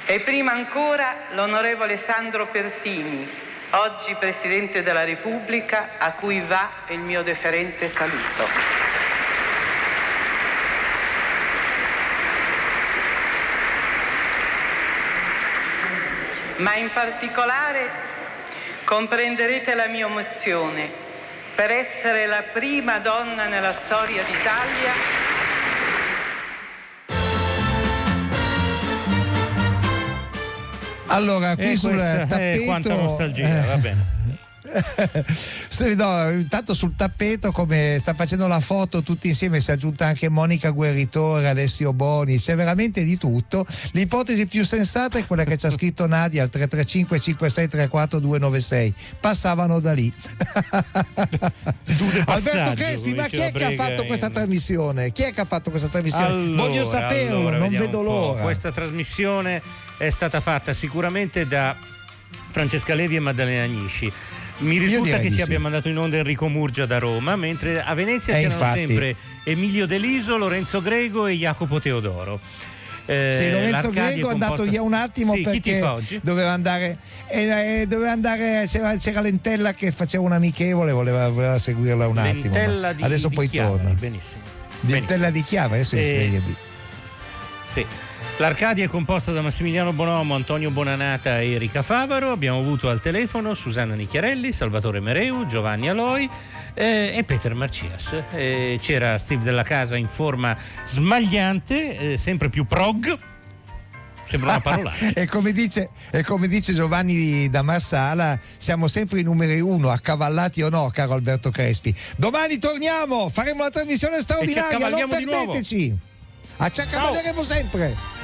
E prima ancora l'onorevole Sandro Pertini, oggi Presidente della Repubblica, a cui va il mio deferente saluto. Ma in particolare comprenderete la mia emozione per essere la prima donna nella storia d'Italia Allora, qui E sul questa è tappeto. quanta nostalgia, va bene. No, intanto sul tappeto come sta facendo la foto tutti insieme si è aggiunta anche Monica Guerritore, Alessio Boni, c'è veramente di tutto. L'ipotesi più sensata è quella che ci ha scritto Nadia al 335 5634 296. Passavano da lì. Alberto Crespi, ma chi è che ha fatto questa trasmissione? Chi è che ha fatto questa trasmissione? Allora, Voglio saperlo, allora, non vedo l'ora. Questa trasmissione è stata fatta sicuramente da Francesca Levi e Maddalena Agnisci. Mi risulta che ci sì. abbia mandato in onda Enrico Murgia da Roma, mentre a Venezia Eh, c'erano infatti. sempre Emilio Deliso, Lorenzo Grego e Jacopo Teodoro. Eh, Sì, Lorenzo Grego è andato via un attimo Sì, perché doveva andare, eh, eh, doveva andare c'era, c'era Lentella che faceva un amichevole, voleva, voleva seguirla un attimo. Lentella di, adesso di poi Chiavari, torna. Benissimo. Lentella di Chiava, adesso è in Eh, Serie B. Sì. L'Arcadia è composta da Massimiliano Bonomo, Antonio Bonanata e Erika Favaro. Abbiamo avuto al telefono Susanna Nicchiarelli, Salvatore Mereu, Giovanni Aloi eh, e Peter Marcias. Eh, c'era Steve della Casa in forma smagliante, eh, sempre più prog. Sembra una parola. e, come dice, e come dice Giovanni da Marsala, siamo sempre i numeri uno, accavallati o no, caro Alberto Crespi. Domani torniamo, faremo una trasmissione straordinaria, non perdeteci. Ci accavalleremo sempre.